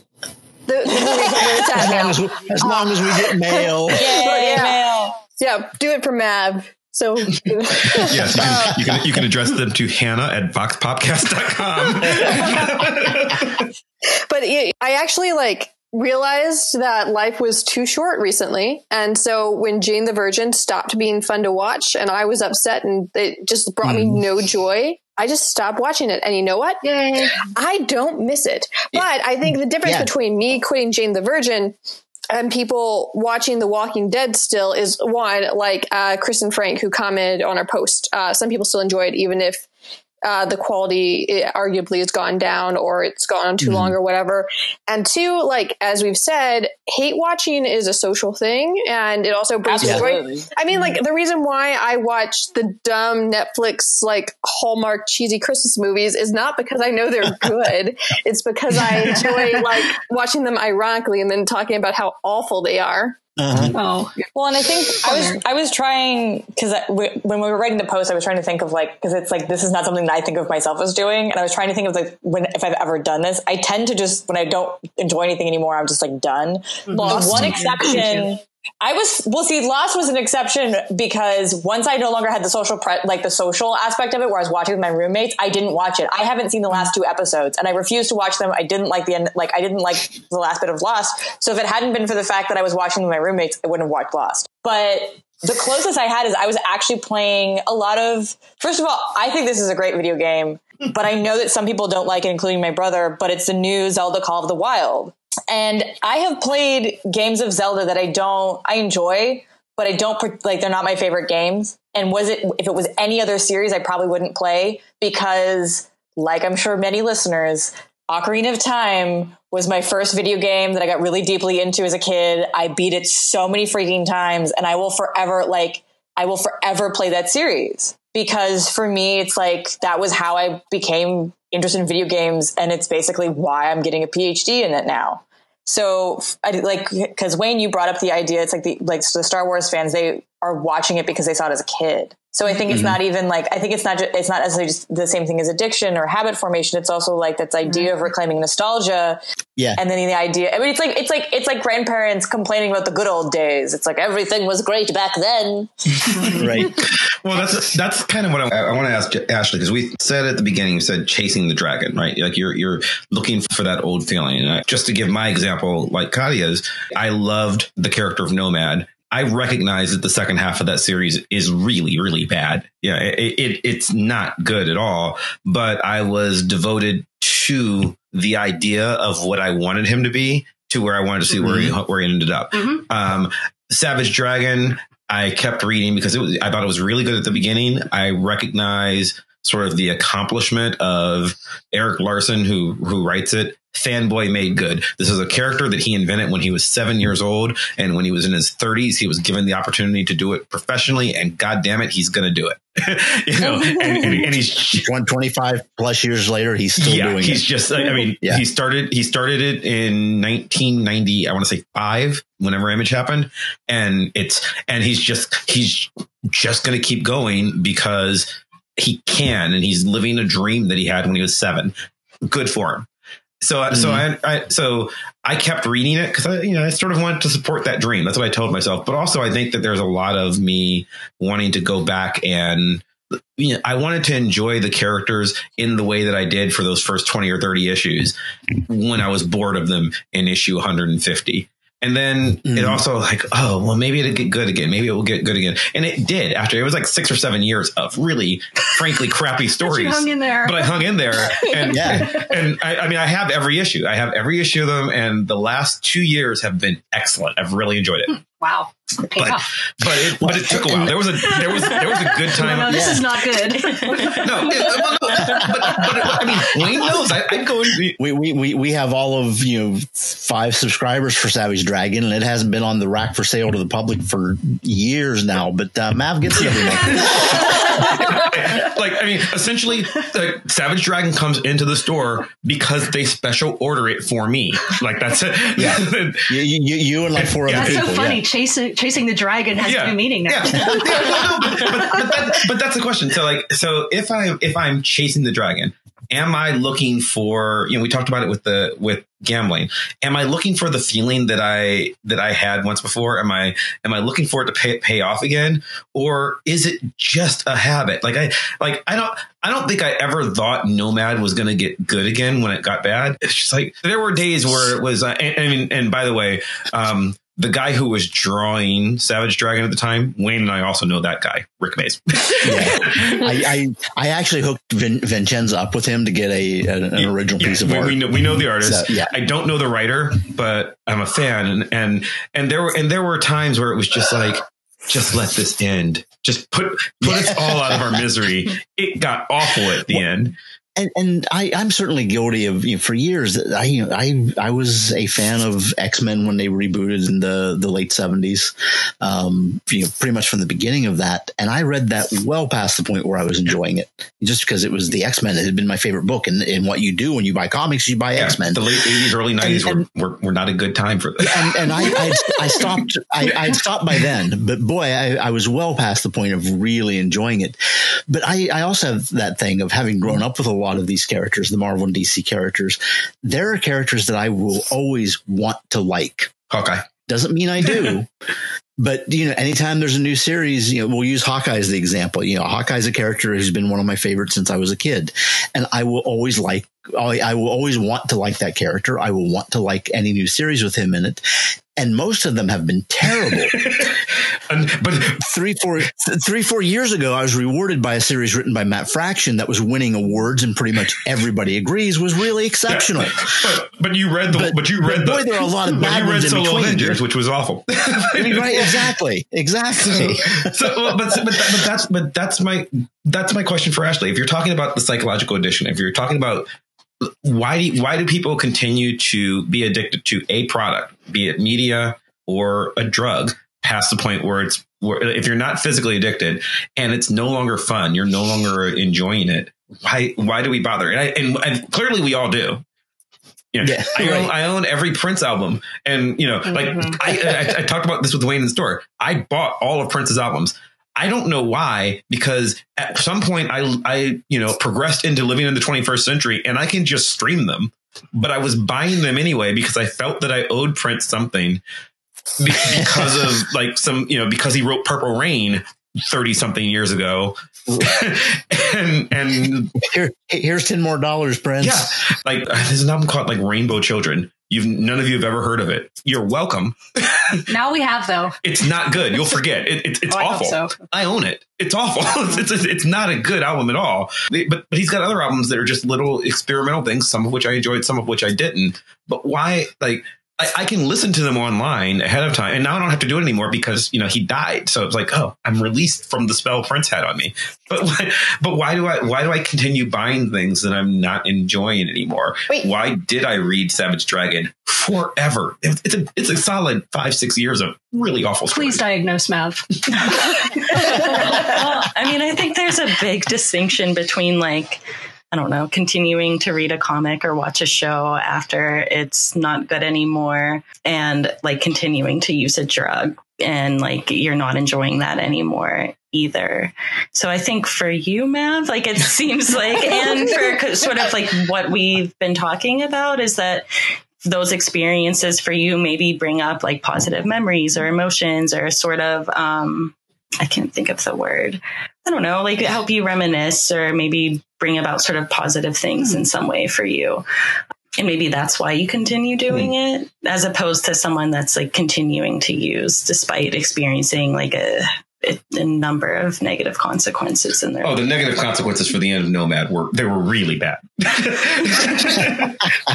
the, the as, long as, we, as long as we get mail. yeah, mail. Yeah, do it for Mav. So yes, you can, you can, you can address them to Hannah at voxpopcast.com. but I actually like realized that life was too short recently. And so when Jane the Virgin stopped being fun to watch and I was upset and it just brought mm. me no joy, I just stopped watching it. And you know what? Yay. I don't miss it. But I think the difference yeah. between me quitting Jane the Virgin and people watching The Walking Dead still is one, like uh, Chris and Frank, who commented on our post. Uh, some people still enjoy it, even if uh, the quality arguably has gone down or it's gone on too mm-hmm. long or whatever. And two, like as we've said, hate watching is a social thing, and it also brings joy. I mean, like the reason why I watch the dumb Netflix like Hallmark cheesy Christmas movies is not because I know they're good. it's because I enjoy like watching them ironically and then talking about how awful they are. Uh-huh. Oh well, and I think I was I was trying because when we were writing the post, I was trying to think of like because it's like this is not something that I think of myself as doing, and I was trying to think of like when if I've ever done this. I tend to just when I don't enjoy anything anymore, I'm just like done. Lost. one exception I was well. See, Lost was an exception because once I no longer had the social pre- like the social aspect of it, where I was watching with my roommates, I didn't watch it. I haven't seen the last two episodes, and I refused to watch them. I didn't like the end. Like I didn't like the last bit of Lost. So if it hadn't been for the fact that I was watching with my roommates, I wouldn't have watched Lost. But the closest I had is I was actually playing a lot of. First of all, I think this is a great video game, but I know that some people don't like it, including my brother. But it's the new Zelda Call of the Wild, and I have played games of Zelda that I don't, I enjoy, but I don't like. They're not my favorite games. And was it if it was any other series, I probably wouldn't play because, like I'm sure many listeners, Ocarina of Time was my first video game that I got really deeply into as a kid. I beat it so many freaking times and I will forever like I will forever play that series because for me it's like that was how I became interested in video games and it's basically why I'm getting a PhD in it now. So I like cuz Wayne you brought up the idea it's like the like the Star Wars fans they are watching it because they saw it as a kid. So I think it's mm-hmm. not even like I think it's not it's not necessarily just the same thing as addiction or habit formation. It's also like that idea mm-hmm. of reclaiming nostalgia. Yeah. And then the idea I mean it's like it's like it's like grandparents complaining about the good old days. It's like everything was great back then. right. Well, that's that's kind of what I, I want to ask Ashley because we said at the beginning, you said chasing the dragon, right? Like you're you're looking for that old feeling. And I, just to give my example, like Kadia's, I loved the character of Nomad I recognize that the second half of that series is really, really bad. Yeah, it, it, it's not good at all. But I was devoted to the idea of what I wanted him to be, to where I wanted to see mm-hmm. where he mm-hmm. where he ended up. Mm-hmm. Um, Savage Dragon, I kept reading because it was I thought it was really good at the beginning. I recognize sort of the accomplishment of Erik Larsen, who who writes it, fanboy made good. This is a character that he invented when he was seven years old. And when he was in his 30s, he was given the opportunity to do it professionally. And God damn it, he's going to do it. you know, and, and, and, he's 125 plus years later, he's still yeah, doing he's it. just, I mean, yeah. he started, he started it in 1990, I want to say five, whenever Image happened. And it's, and he's just, he's just going to keep going because he can. And he's living a dream that he had when he was seven. Good for him. So, mm-hmm. so I, I, so I kept reading it because I, you know, I sort of wanted to support that dream. That's what I told myself. But also, I think that there's a lot of me wanting to go back and, you know, I wanted to enjoy the characters in the way that I did for those first 20 or 30 issues when I was bored of them in issue 150. And then mm. it also like, oh, well, maybe it'll get good again. Maybe it will get good again. And it did after it was like six or seven years of really, frankly, crappy stories. hung in there. But I hung in there. And, yeah. and I, I, mean, I have every issue. I have every issue of them. And the last two years have been excellent. I've really enjoyed it. Wow. But but it, but it took a while. There was a there was there was a good time. No, no this yeah. is not good. no, it, well, no but, but, I mean, Wayne knows. I, I go. In, we, we we we have all of you know five subscribers for Savage Dragon, and it hasn't been on the rack for sale to the public for years now. But uh, Mav gets it every like I mean, essentially, like, Savage Dragon comes into the store because they special order it for me. Like that's it. Yeah, you, you, you, and like four other people. That's so funny. Yeah chasing chasing the dragon has yeah. a new meaning now. Yeah. but, but, that, but that's the question. So like, so if I if I'm chasing the dragon, am I looking for, you know, we talked about it with the, with gambling. Am I looking for the feeling that I, that I had once before? Am I, am I looking for it to pay, pay off again? Or is it just a habit? Like I, like, I don't, I don't think I ever thought Nomad was going to get good again when it got bad. It's just like, there were days where it was, uh, and, I mean, and by the way, um, the guy who was drawing Savage Dragon at the time, Wayne and I also know that guy, Rick Mays. yeah. I, I, I actually hooked Vin, Vincenzo up with him to get a an, an original yeah, piece of we, art. We know, we know the artist. So, yeah. I don't know the writer, but I'm a fan, and and and there were and there were times where it was just like, just let this end. Just put put us all out of our misery. It got awful at the well, end and and I, I'm certainly guilty of you know, for years. I I I was a fan of X Men when they rebooted in the the late seventies, um, you know, pretty much from the beginning of that. And I read that well past the point where I was enjoying it, just because it was the X Men. It had been my favorite book, and, and what you do when you buy comics, you buy yeah, X Men. The late eighties, early nineties were, were, were not a good time for this. And, and I I, I stopped I I stopped by then, but boy, I, I was well past the point of really enjoying it. But I I also have that thing of having grown up with a lot of these characters, the Marvel and DC characters, there are characters that I will always want to like. Hawkeye. Doesn't mean I do. but you know, anytime there's a new series, you know, we'll use Hawkeye as the example. You know, Hawkeye's a character who's been one of my favorites since I was a kid, and I will always like I, I will always want to like that character. I will want to like any new series with him in it. And most of them have been terrible. And- but three, four, three, four years ago, I was rewarded by a series written by Matt Fraction that was winning awards, and pretty much everybody agrees was really exceptional. but, but you read the but, But- you read but the boy, there are a lot of bad you read ones in Solo. Avengers, which was awful. right? Exactly. Exactly. so, well, but, but, that, but that's but that's my that's my question for Ashley. If you're talking about the psychological addiction, if you're talking about why do why do people continue to be addicted to a product, be it media or a drug, past the point where it's where if you're not physically addicted and it's no longer fun, you're no longer enjoying it. Why why do we bother? And, I, and, and clearly we all do. You know, Yeah, I, own, right. I own every Prince album, and you know, like mm-hmm. I, I, I talked about this with Wayne in the store. I bought all of Prince's albums. I don't know why, because at some point I, I, you know, progressed into living in the 21st century, and I can just stream them. But I was buying them anyway because I felt that I owed Prince something because of like some, you know, because he wrote Purple Rain 30 something years ago, and and Here, here's ten more dollars, Prince. yeah, like there's an album called like Rainbow Children. You've none of you have ever heard of it. You're welcome. Now we have though. It's not good. You'll forget. It, it, it's Oh, I awful. so. I own it. It's awful. it's, it's it's not a good album at all. But but he's got other albums that are just little experimental things. Some of which I enjoyed, some of which I didn't. But why? Like I, I can listen to them online ahead of time, and now I don't have to do it anymore because you know he died. So it's like, oh, I'm released from the spell Prince had on me. But why, but why do I why do I continue buying things that I'm not enjoying anymore? Wait. Why did I read Savage Dragon forever? It's it's a it's a solid five six years of really awful. Please stories. diagnose Mav. well, I mean, I think there's a big distinction between like, I don't know, continuing to read a comic or watch a show after it's not good anymore and like continuing to use a drug and like you're not enjoying that anymore either. So I think for you, Mav, like it seems like, and for sort of like what we've been talking about is that those experiences for you maybe bring up like positive memories or emotions or sort of, um, I can't think of the word. I don't know, like help you reminisce or maybe bring about sort of positive things in some way for you. And maybe that's why you continue doing it as opposed to someone that's like continuing to use despite experiencing like a, a, a number of negative consequences in their Oh, the negative consequences for the end of Nomad were they were really bad.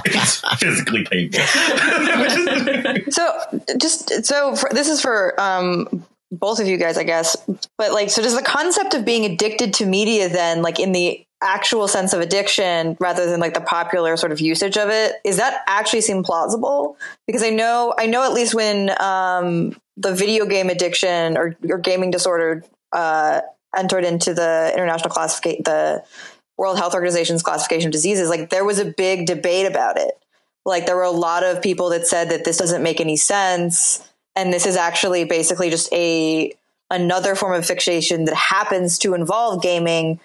it's physically painful. So just so for, this is for um, both of you guys, I guess. But like, so does the concept of being addicted to media then, like in the actual sense of addiction, rather than like the popular sort of usage of it, is that actually seem plausible? Because I know, I know at least when um, the video game addiction or, or gaming disorder uh, entered into the international classification, the World Health Organization's classification of diseases, like there was a big debate about it. Like there were a lot of people that said that this doesn't make any sense, and this is actually basically just a another form of fixation that happens to involve gaming,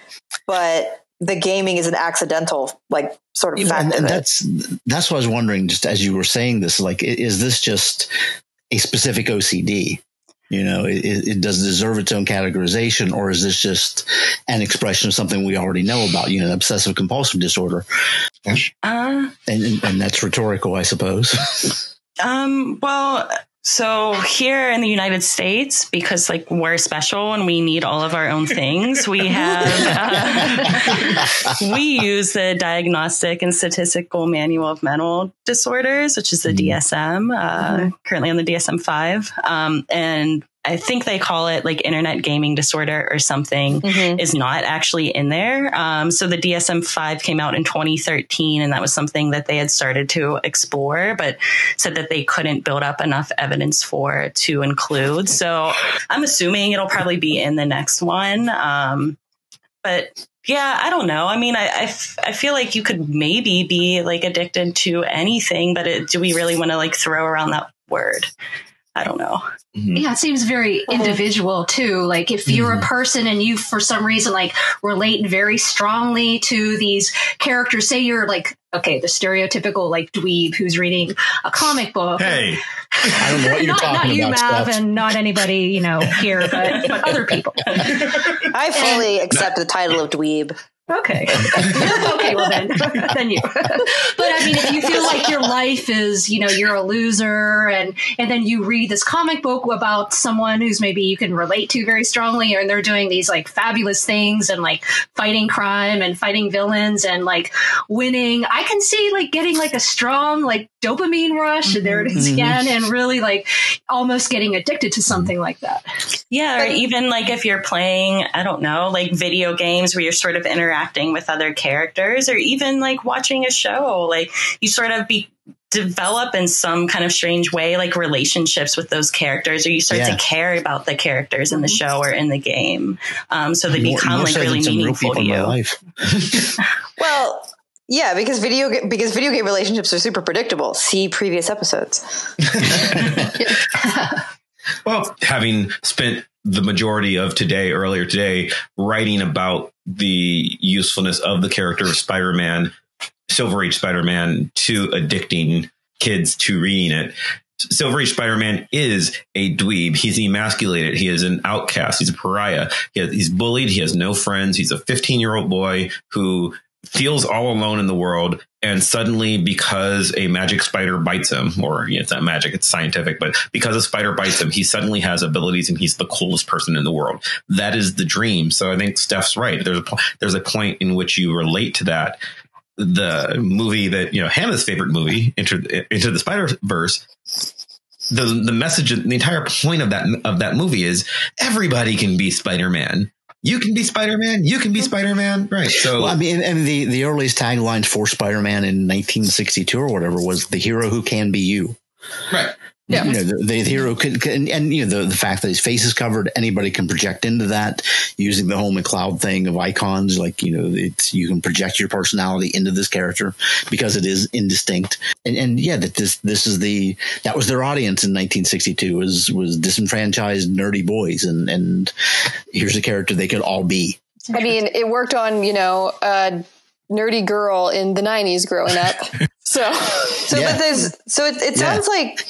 but the gaming is an accidental like sort of fact and, and it. that's that's what I was wondering. Just as you were saying this, like, is this just a specific OCD? You know, it, it does deserve its own categorization, or is this just an expression of something we already know about? You know, obsessive compulsive disorder, uh, and, and and that's rhetorical, I suppose. Um, well, so here in the United States, because like we're special and we need all of our own things, we have, uh, we use the Diagnostic and Statistical Manual of Mental Disorders, which is the DSM, uh, currently on the DSM 5. Um, and I think they call it like internet gaming disorder or something Mhm. is not actually in there. Um, so the DSM 5 came out in 2013, and that was something that they had started to explore, but said that they couldn't build up enough evidence for to include. So I'm assuming it'll probably be in the next one. Um, but yeah, I don't know. I mean, I, I, f- I feel like you could maybe be like addicted to anything, but it, do we really want to like throw around that word? I don't know. Mm-hmm. Yeah, it seems very uh-huh. individual too. Like if you're a mm-hmm. person and you, for some reason, like relate very strongly to these characters, say you're like, okay, the stereotypical like dweeb who's reading a comic book. hey, I don't know what you're not, talking not you, about, Mav, Steph. and not anybody, you know, here, but, but other people. I fully accept the title of dweeb. Okay. okay, well then, then you. but I mean, if you feel like your life is, you know, you're a loser, and and then you read this comic book about someone who's maybe you can relate to very strongly, and they're doing these like fabulous things and like fighting crime and fighting villains and like winning, I can see like getting like a strong like dopamine rush, and there it is Mhm. again, and really like almost getting addicted to something like that. Yeah, or even like if you're playing, I don't know, like video games where you're sort of interacting with other characters, or even like watching a show, like you sort of be develop in some kind of strange way like relationships with those characters or you start Yeah. to care about the characters in the show or in the game um, so they More- become more like really some real meaningful to in you life. Well, yeah, because video ga- because video game relationships are super predictable. See previous episodes. Well, having spent the majority of today, earlier today, writing about the usefulness of the character of Spider Man, Silver Age Spider Man, to addicting kids to reading it. Silver Age Spider Man is a dweeb. He's emasculated. He is an outcast. He's a pariah. He has, he's bullied. He has no friends. He's a 15 year old boy who feels all alone in the world. And suddenly, because a magic spider bites him, or you know, it's not magic, it's scientific, but because a spider bites him, he suddenly has abilities and he's the coolest person in the world. That is the dream. So I think Steph's right. There's a, there's a point in which you relate to that. The movie that, you know, Hannah's favorite movie, Into, Into the Spider Verse, the the message, the entire point of that of that movie is everybody can be Spider Man. You can be Spider Man. You can be Spider Man. Right. So Well, I mean, and the, the earliest taglines for Spider Man in 1962 or whatever was the hero who can be you. right. Yeah. You know, the, the hero could, can, and you know, the, the fact that his face is covered, anybody can project into that using the home and cloud thing of icons. Like, you know, it's, you can project your personality into this character because it is indistinct. And, and yeah, that this, this is the, that was their audience in 1962 was, was disenfranchised nerdy boys. And, and here's a character they could all be. I mean, it worked on, you know, a nerdy girl in the 90s growing up. So, So, Yeah. but there's so it, it Yeah. sounds like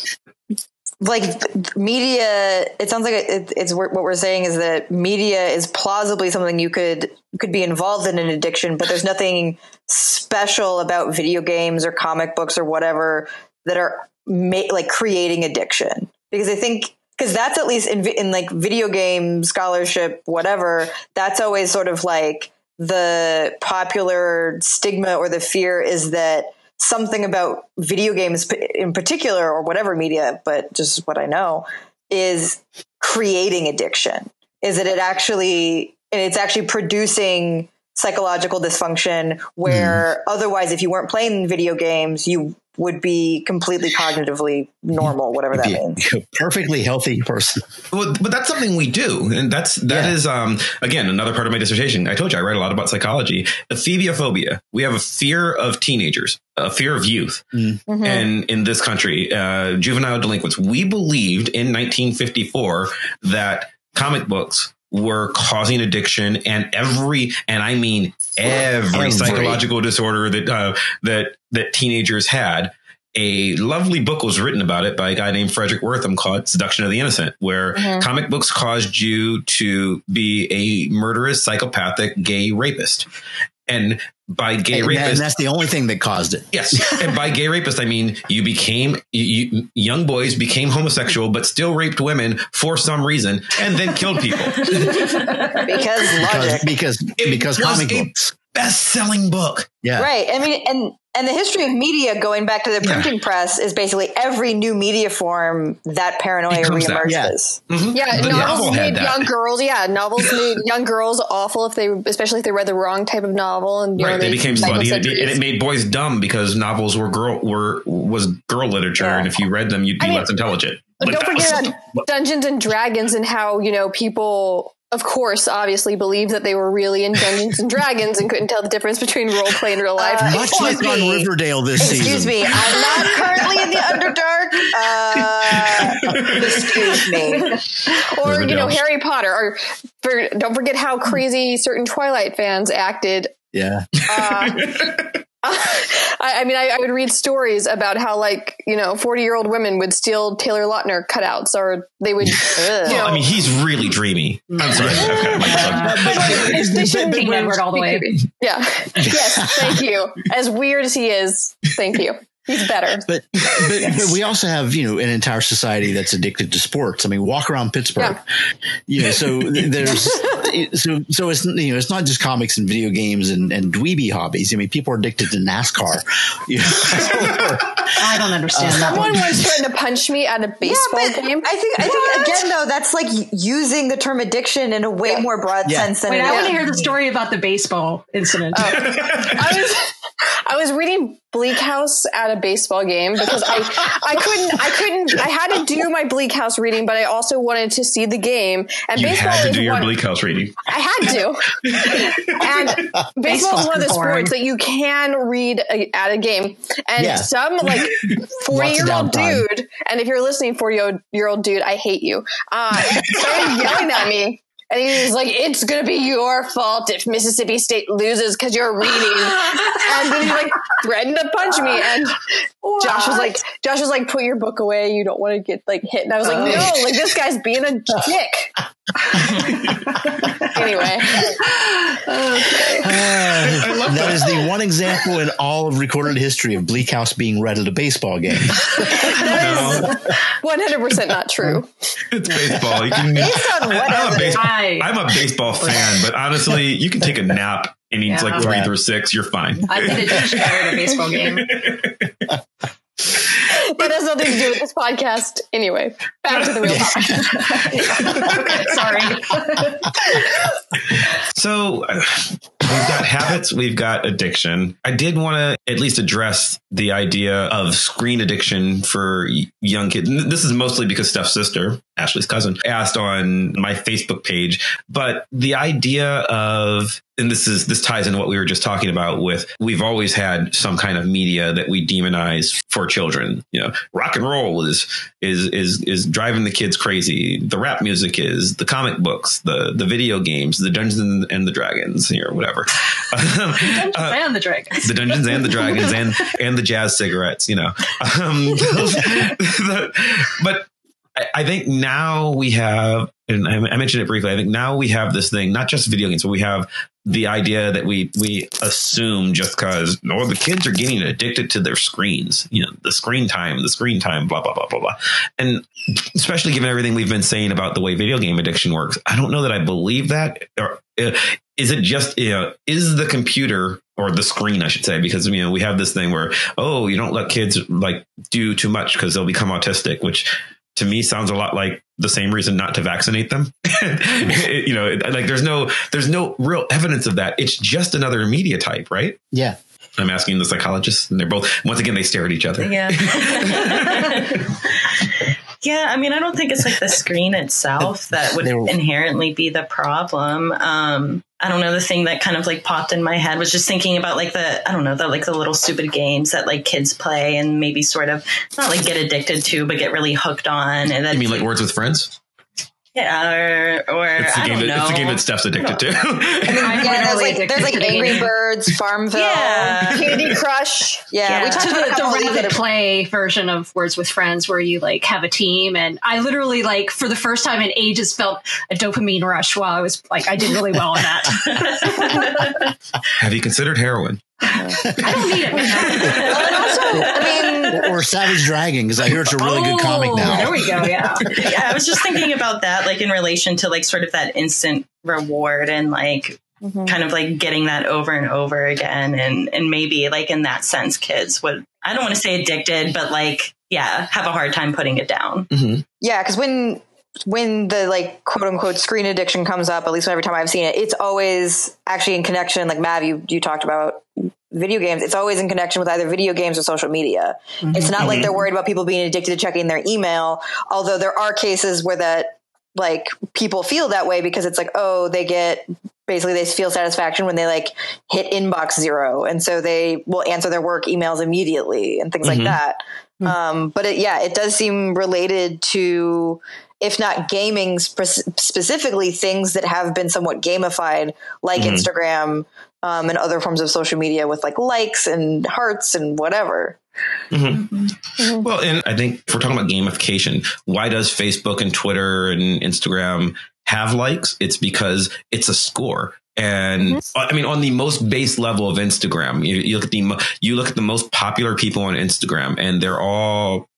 like media. It sounds like it, it's what we're saying is that media is plausibly something you could could be involved in an addiction, but there's nothing special about video games or comic books or whatever that are ma- like creating addiction. Because I think because that's at least in in like video game scholarship, whatever. That's always sort of like the popular stigma or the fear is that something about video games in particular or whatever media but just what i know is creating addiction. Is that it actually and it's actually producing psychological dysfunction where hmm. otherwise if you weren't playing video games you would be completely cognitively normal whatever that Be means a perfectly healthy person. Well, but that's something we do, and that's that Yeah. is um again another part of my dissertation. I told you I write a lot about psychology. Ephebiophobia. We have a fear of teenagers, a fear of youth, Mhm. and in this country, uh, juvenile delinquents. We believed in 1954 that comic books were causing addiction, and every and I mean every, Every. psychological disorder that uh, that that teenagers had a lovely book was written about it by a guy named Fredric Wertham called Seduction of the Innocent, where Mhm. comic books caused you to be a murderous, psychopathic, gay rapist. And by gay And, that- rapist, and that's the only thing that caused it. yes. and by gay rapist, I mean you became, you, you, young boys became homosexual, but still raped women for some reason and then killed people. because logic Because, because, It because comic a books. Best selling book. Yeah. Right. I mean, and and the history of media going back to the Yeah. printing press is basically every new media form that paranoia Becomes that, reemerges. Mhm. Yeah, The novel novels made young girls. Yeah, novels made young girls awful if they, especially if they read the wrong type of novel. And you Right, know, they became cycle and it, and it made boys dumb because novels were girl were was girl literature, Yeah. and if you read them, you'd be I mean, less intelligent. Like, don't that was forget Dungeons and Dragons and how you know people, of course, obviously believed that they were really in Dungeons and Dragons and couldn't tell the difference between role play and real life. Uh, Much like Excuse on. Riverdale this Excuse season. Excuse me, I'm not currently in the Underdark. Uh, excuse me. or you know Harry Potter. Or for, don't forget how crazy certain Twilight fans acted. Yeah. Uh, I, I mean, I, I would read stories about how, like, you know, 40 year old women would steal Taylor Lautner cutouts or they would, you know, Well, I mean, he's really dreamy. I'm sorry. Okay, Mike, sorry. they shouldn't King be Edward all the way. Yeah. Yes. Thank you. As weird as he is, thank you. He's better. But but, but we also have you know an entire society that's addicted to sports. I mean, walk around Pittsburgh. Yeah. You know, so there's so so it's you know it's not just comics and video games and, and dweeby hobbies. I mean, people are addicted to NASCAR. You know, I don't understand that Someone one. once threatened to punch me at a baseball but game. I think I think again though that's like using the term addiction in a way more broad Yeah. sense than Wait, it I want to hear the story about the baseball incident. Oh. I was I was reading Bleak House at a baseball game because I I couldn't I couldn't I had to do my Bleak House reading, but I also wanted to see the game. And You baseball had to do your one, Bleak House reading. I had to. and baseball is one of the boring. sports that you can read a, at a game. And Yeah. some like 40 year old dude, and if you're listening, 40 year old dude, I hate you, uh, started yelling at me. And he was like, it's going to be your fault if Mississippi State loses because you're reading. and then he like threatened to punch me. And Josh was like, Josh was like, put your book away. You don't want to get like hit. And I was like, oh. no, like this guy's being a dick. anyway. that is the one example in all of recorded history of Bleak House being read at a baseball game. That is 100% not true. It's baseball. You can, Based on what I'm a, base, I- I'm a baseball fan, but honestly, you can take a nap innings Yeah. like three Yeah. through six. You're fine. I did a dish at a baseball game. That has nothing to do with this podcast. Anyway, back to the real topic. Sorry. So we've got habits, we've got addiction. I did want to at least address the idea of screen addiction for young kids. And This is mostly because Steph's sister, Ashley's cousin, asked on my Facebook page. But the idea of and this is this ties into what we were just talking about with we've always had some kind of media that we demonize for children you know rock and roll is is is is driving the kids crazy the rap music is the comic books the the video games the dungeons and the dragons or whatever the Dungeons Uh, and the Dragons. the dungeons and the dragons and and the jazz cigarettes you know um, the- but I, I think now we have and I, I mentioned it briefly i think now we have this thing not just video games but we have the idea that we we assume just because oh the kids are getting addicted to their screens you know the screen time the screen time blah blah blah blah blah. And especially given everything we've been saying about the way video game addiction works i don't know that i believe that or uh, is it just you know is the computer or the screen i should say because you know we have this thing where oh you don't let kids like do too much because they'll become autistic which to me sounds a lot like the same reason not to vaccinate them It- you know it- like there's no there's no real evidence of that it's just another media type right Yeah. i'm asking the psychologists and they're both once again they stare at each other Yeah. yeah, I mean, I don't think it's like the screen itself that would inherently be the problem. Um, I don't know. The thing that kind of like popped in my head was just thinking about like the I don't know the like the little stupid games that like kids play and maybe sort of not like get addicted to, but get really hooked on. And then you mean like words with friends yeah, or or it's the I game don't that, know. it's the game that steph's addicted to I'm Yeah, there's really like there's like Angry. Birds, Farmville. Yeah. Candy Crush. Yeah, we Yeah. talked to about the, the of these rapid play version of Words with Friends, where you like have a team, and I literally like for the first time in ages felt a dopamine rush while I was like I did really well on that. have you considered heroin I don't need it. And also, I mean, Or, or Savage Dragon, because I hear it's a really good comic Oh, There now. we go. Yeah. yeah, I was just thinking about that, like in relation to like sort of that instant reward and like mm-hmm. kind of like getting that over and over again, and and maybe like in that sense, kids would I don't want to say addicted, but like yeah, have a hard time putting it down. Mm-hmm. yeah, because when when the like quote unquote screen addiction comes up, at least every time I've seen it, it's always actually in connection. Like Mav, you you talked about video games. It's always in connection with either video games or social media. Mm-hmm. It's not like mm-hmm. they're worried about people being addicted to checking their email. Although there are cases where that like people feel that way because it's like oh they get basically they feel satisfaction when they like hit inbox zero and so they will answer their work emails immediately and things like mm-hmm. that um, but it, yeah it does seem related to if not gaming spe- specifically, things that have been somewhat gamified, like Mhm. Instagram um, and other forms of social media with like likes and hearts and whatever. Mhm. Well, and I think if we're talking about gamification, why does Facebook and Twitter and Instagram have likes? It's because it's a score. And I mean, on the most base level of Instagram, you, you look at the you look at the most popular people on Instagram, and they're all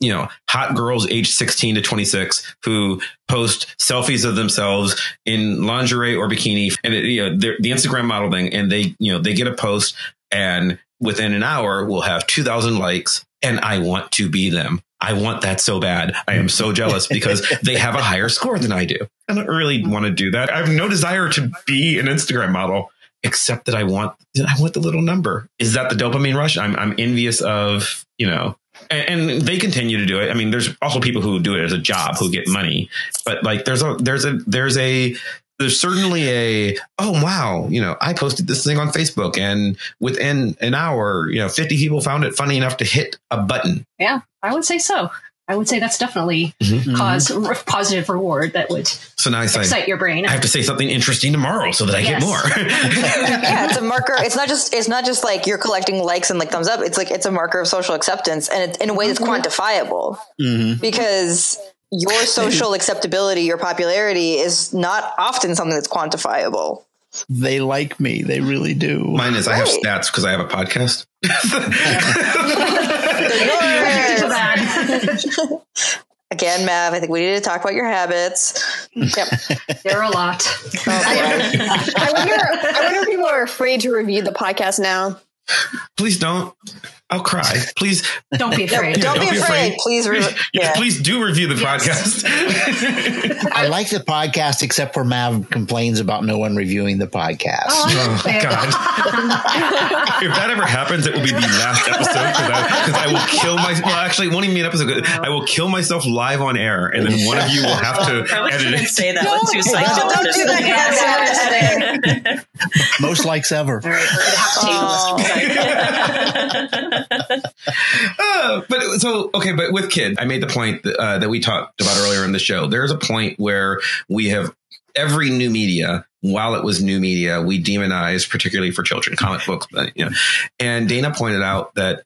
you know hot girls aged 16 to 26 who post selfies of themselves in lingerie or bikini. And it, you know the instagram model thing and they you know they get a post and within an hour we'll have 2000 likes and i want to be them. I want that so bad. I am so jealous because they have a higher score than i do. I don't really want to do that. I have no desire to be an instagram model except that i want i want the little number. Is that the dopamine rush? I'm, I'm envious of you know and, and they continue to do it. I mean, there's also people who do it as a job who get money, but like there's a there's a there's a there's certainly a oh wow you know I posted this thing on Facebook and within an hour you know 50 people found it funny enough to hit a button. Yeah, I would say so. I would say that's definitely Mhm. cause r- positive reward that would So now I say excite your brain. I have to say something interesting tomorrow so that I Yes. get more. yeah, it's a marker. It's not just it's not just like you're collecting likes and like thumbs up. It's like it's a marker of social acceptance, and it, in a way that's quantifiable Mhm. because your social acceptability, your popularity, is not often something that's quantifiable. They like me. They really do. Mine is I have stats because I have a podcast. To. Again, Mav, I think we need to talk about your habits. Yep, there are a lot. Oh, I wonder. I wonder if people are afraid to review the podcast now. Please don't. I'll cry. Please Don't be afraid. Don't, don't be be afraid. afraid. Please, re- yeah, yeah. please do review the podcast. I like the podcast, except for Mav complains about no one reviewing the podcast. Oh, oh God! if that ever happens, it will be the last episode because I, 'cause I will kill my. Well, actually, it won't even be an episode. I will kill myself live on air, and then one of you will have to Probably edit it. say that with two don't psychologists. do that, guys. Most likes ever. All right, we're gonna have to table this. Uh, but so okay, but with kid, I made the point that, uh, that we talked about earlier in the show. There's a point where we have every new media. While it was new media, we demonized, particularly for children, comic books. You know, and Dana pointed out that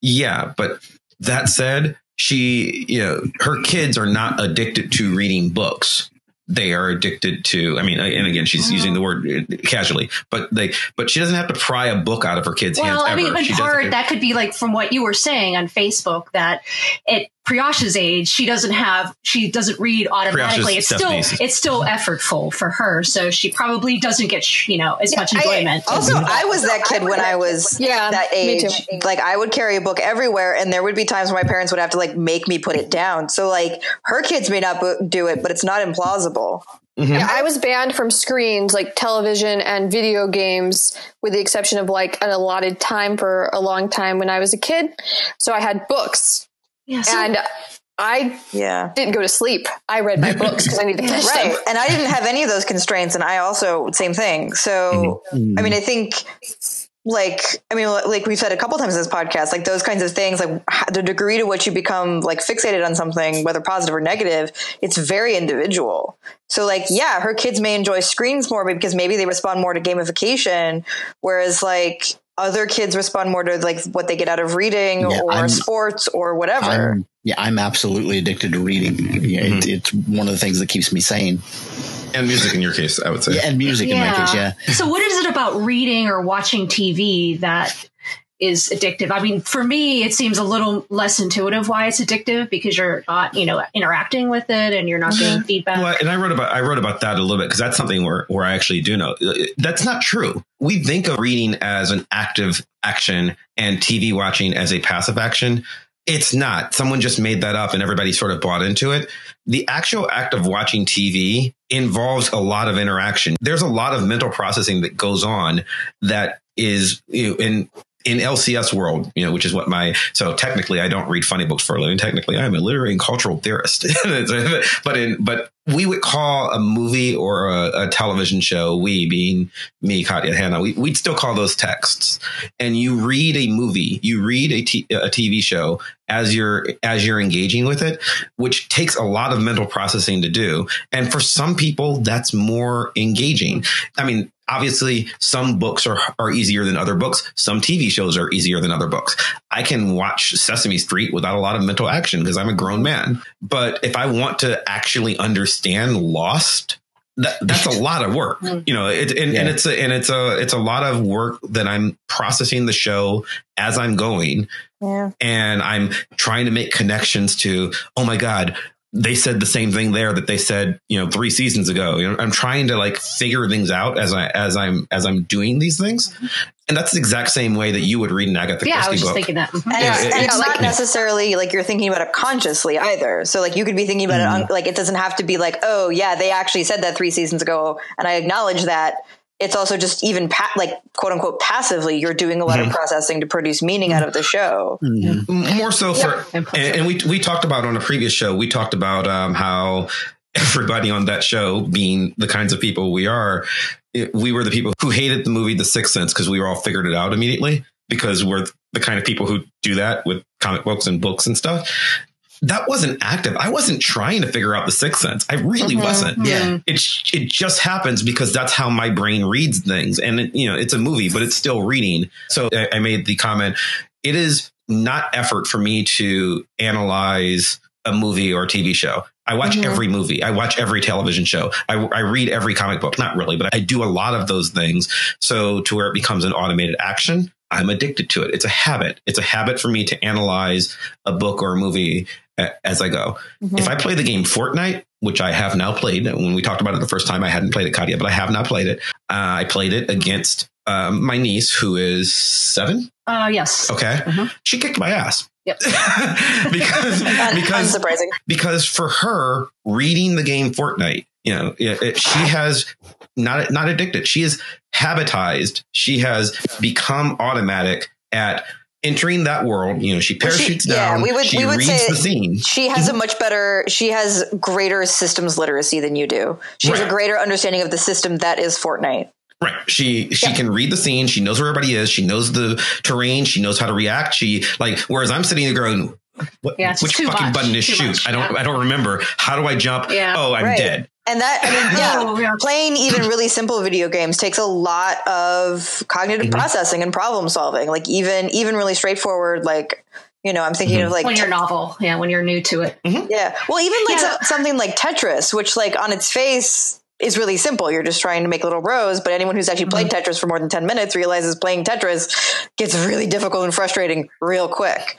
yeah, but that said, she you know her kids are not addicted to reading books. They are addicted to. I mean, and again, she's using the word uh, casually, but they, but she doesn't have to pry a book out of her kids' hands Well, I ever. mean, in She part, that could be like from what you were saying on Facebook that at Priyash's age, she doesn't have, she doesn't read automatically. Priyash's It's still, it's still effortful for her. So she probably doesn't get, you know, as much I- enjoyment. also, I was that kid when I was Yeah, that age. too. Like, I would carry a book everywhere, and there would be times where my parents would have to like make me put it down. So, like, her kids may not do it, but it's not implausible. Mm-hmm. Yeah, I was banned from screens like television and video games, with the exception of like an allotted time for a long time when I was a kid. So I had books, yeah, so- and I Yeah. didn't go to sleep. I read my books because I needed to finish Right. them. And I didn't have any of those constraints. And I also, same thing. So, Mm-hmm. I mean, I think like, I mean, like we've said a couple times in this podcast, like those kinds of things, like the degree to which you become like fixated on something, whether positive or negative, it's very individual. So like, yeah, her kids may enjoy screens more because maybe they respond more to gamification. Whereas like other kids respond more to like what they get out of reading Yeah, or I'm- sports or whatever. I'm, yeah, I'm absolutely addicted to reading. Yeah, it, mm-hmm. it's one of the things that keeps me sane. and music in your case, I would say. Yeah, and music in my case, yeah. So, what is it about reading or watching TV that is addictive? I mean, for me, it seems a little less intuitive why it's addictive because you're not, you know, interacting with it and you're not getting feedback. Well, and I wrote about I wrote about that a little bit because that's something where where I actually do know uh, that's not true. We think of reading as an active action and TV watching as a passive action. It's not. Someone just made that up and everybody sort of bought into it. The actual act of watching TV involves a lot of interaction. There's a lot of mental processing that goes on that is you know, in in LCS world, you know, which is what my so technically I don't read funny books for a living. Technically, I'm a literary and cultural theorist. but in but we would call a movie or a, a, television show, we being me, Katya, Hannah, we, would still call those texts. And you read a movie, you read a, t- a TV show as you're as you're engaging with it, which takes a lot of mental processing to do. And for some people, that's more engaging. I mean, obviously some books are, are easier than other books. Some TV shows are easier than other books. I can watch Sesame Street without a lot of mental action because I'm a grown man. But if I want to actually understand Lost, that, that's a lot of work, you know, it, and, yeah. and it's a, and it's a, it's a lot of work that I'm processing the show as I'm going. Yeah. And I'm trying to make connections to, oh my God, they said the same thing there that they said, you know, three seasons ago. You know, I'm trying to like figure things out as I as I'm as I'm doing these things. Mm-hmm. And that's the exact same way that you would read an Agatha yeah, Christie book. Yeah, I was just book. thinking that. Mm-hmm. And, yeah, it's, and it's, not necessarily like you're thinking about it consciously either. So like you could be thinking about mm-hmm. it on, like it doesn't have to be like, oh yeah, they actually said that three seasons ago, and I acknowledge that it's also just even pa- like quote unquote passively you're doing a lot mm-hmm. of processing to produce meaning out of the show mm-hmm. more so for and, and, we we talked about on a previous show we talked about um, how everybody on that show being the kinds of people we are it, we were the people who hated the movie the sixth sense because we were all figured it out immediately because we're the kind of people who do that with comic books and books and stuff that wasn't active. I wasn't trying to figure out the sixth sense. I really mm-hmm. wasn't. Yeah. It, it just happens because that's how my brain reads things. And it, you know, it's a movie, but it's still reading. So I, I made the comment. It is not effort for me to analyze a movie or a TV show. I watch mm-hmm. every movie. I watch every television show. I, I, read every comic book. Not really, but I do a lot of those things. So to where it becomes an automated action, I'm addicted to it. It's a habit. It's a habit for me to analyze a book or a movie as I go. Mm-hmm. If I play the game Fortnite, which I have now played, when we talked about it the first time, I hadn't played it, Katya, but I have now played it. Uh, I played it against um, my niece, who is seven. Uh, yes. Okay. Mm-hmm. She kicked my ass. Yep. because because Unsurprising. because for her reading the game Fortnite, you know, it, it, she has not not addicted. She is habitized. She has become automatic at entering that world, you know, she parachutes she, down. Yeah, we would, she we would say the scene. She has a mm-hmm. much better, she has greater systems literacy than you do. She has a greater understanding of the system that is Fortnite. Right. She she yeah. can read the scene. She knows where everybody is. She knows the terrain. She knows how to react. She like. Whereas I'm sitting there going, what, yeah, which fucking much. button is too shoot? Much, I don't. Yeah. I don't remember. How do I jump? Yeah. Oh, I'm right. dead. And that, I mean, yeah, oh, yeah, playing even really simple video games takes a lot of cognitive mm-hmm. processing and problem solving. Like even, even really straightforward, like, you know, I'm thinking mm-hmm. of like when you're novel, yeah, when you're new to it. Mm-hmm. Yeah. Well, even like yeah. so, something like Tetris, which like on its face is really simple. You're just trying to make little rows, but anyone who's actually played mm-hmm. Tetris for more than 10 minutes realizes playing Tetris gets really difficult and frustrating real quick.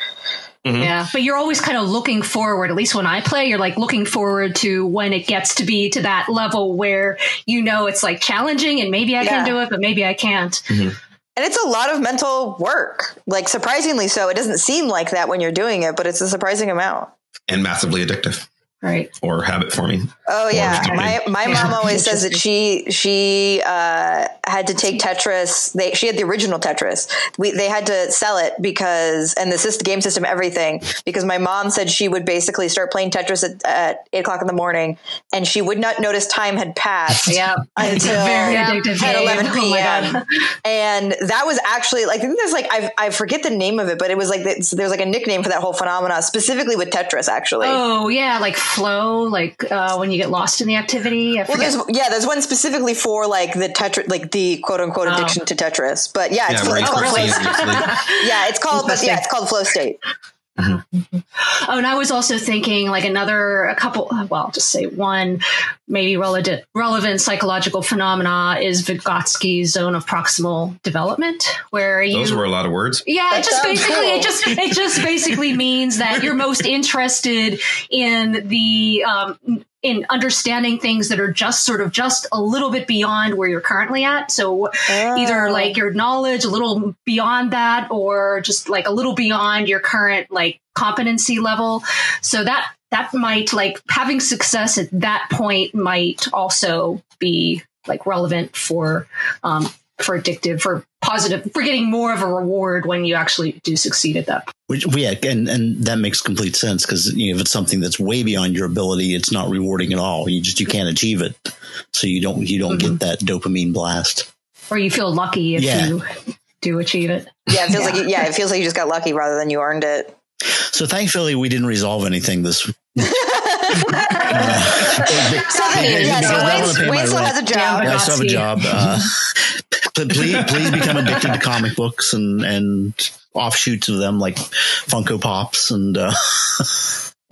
Mm-hmm. Yeah, but you're always kind of looking forward. At least when I play, you're like looking forward to when it gets to be to that level where you know it's like challenging and maybe I yeah. can do it, but maybe I can't. Mm-hmm. And it's a lot of mental work. Like surprisingly so. It doesn't seem like that when you're doing it, but it's a surprising amount. And massively addictive right. Or have it for me. Oh yeah. my my mom always says that she she uh, had to take tetris. They she had the original tetris. We they had to sell it because and the system game system everything because my mom said she would basically start playing tetris at, at eight o'clock in the morning and she would not notice time had passed yeah. until very addictive at 11 p.m oh and that was actually like i think there's like I, I forget the name of it but it was like there's like a nickname for that whole phenomena specifically with tetris actually. Oh yeah. Like flow, like uh, when you get lost in the activity? well, there's yeah, there's one specifically for like the Tetris, like the quote unquote oh. addiction oh. to Tetris. But yeah, it's, yeah, it's called flow. yeah, it's called, but yeah, it's called flow state. Mm-hmm. Oh, and I was also thinking like another, a couple, well, I'll just say one, maybe relevant, relevant psychological phenomena is Vygotsky's zone of proximal development, where you. Those were a lot of words. Yeah, it just basically, cool. it just, it just basically means that you're most interested in the, um, in understanding things that are just sort of just a little bit beyond where you're currently at. So oh. either like your knowledge a little beyond that or just like a little beyond your current like competency level. So that that might like having success at that point might also be like relevant for um, for addictive for positive for getting more of a reward when you actually do succeed at that. Which, yeah, and and that makes complete sense because you know, if it's something that's way beyond your ability, it's not rewarding at all. You just you can't achieve it, so you don't you don't Mm-hmm. get that dopamine blast. Or you feel lucky if Yeah. you do achieve it. Yeah, it feels like you, yeah, it feels like you just got lucky rather than you earned it. So thankfully, we didn't resolve anything this. So then, yeah, Because so I Wayne, Wayne still rent. has a job. Yeah, I still have a job. Uh, please, please become addicted to comic books and and offshoots of them like Funko Pops and. Uh,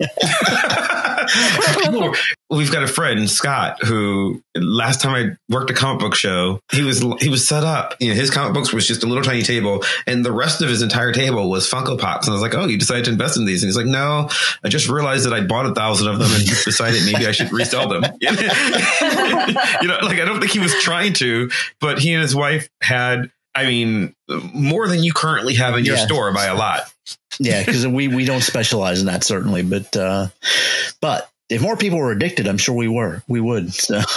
We've got a friend Scott who last time I worked a comic book show, he was he was set up. You know, his comic books was just a little tiny table, and the rest of his entire table was Funko Pops. And I was like, "Oh, you decided to invest in these?" And he's like, "No, I just realized that I bought a thousand of them and decided maybe I should resell them." you know, like I don't think he was trying to, but he and his wife had. I mean, more than you currently have in your Yeah. store by a lot. yeah, because we we don't specialize in that certainly, but uh, but if more people were addicted, I'm sure we were we would. So.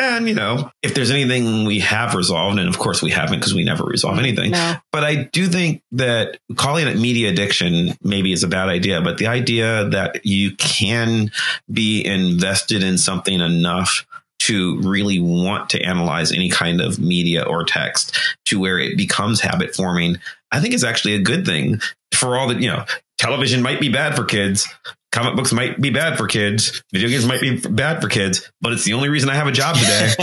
And, you know, if there's anything we have resolved, and of course we haven't because we never resolve anything, No. but I do think that calling it media addiction maybe is a bad idea. But the idea that you can be invested in something enough to really want to analyze any kind of media or text to where it becomes habit forming, I think is actually a good thing for all that, you know, television might be bad for kids. Comic books might be bad for kids. Video games might be bad for kids, but it's the only reason I have a job today.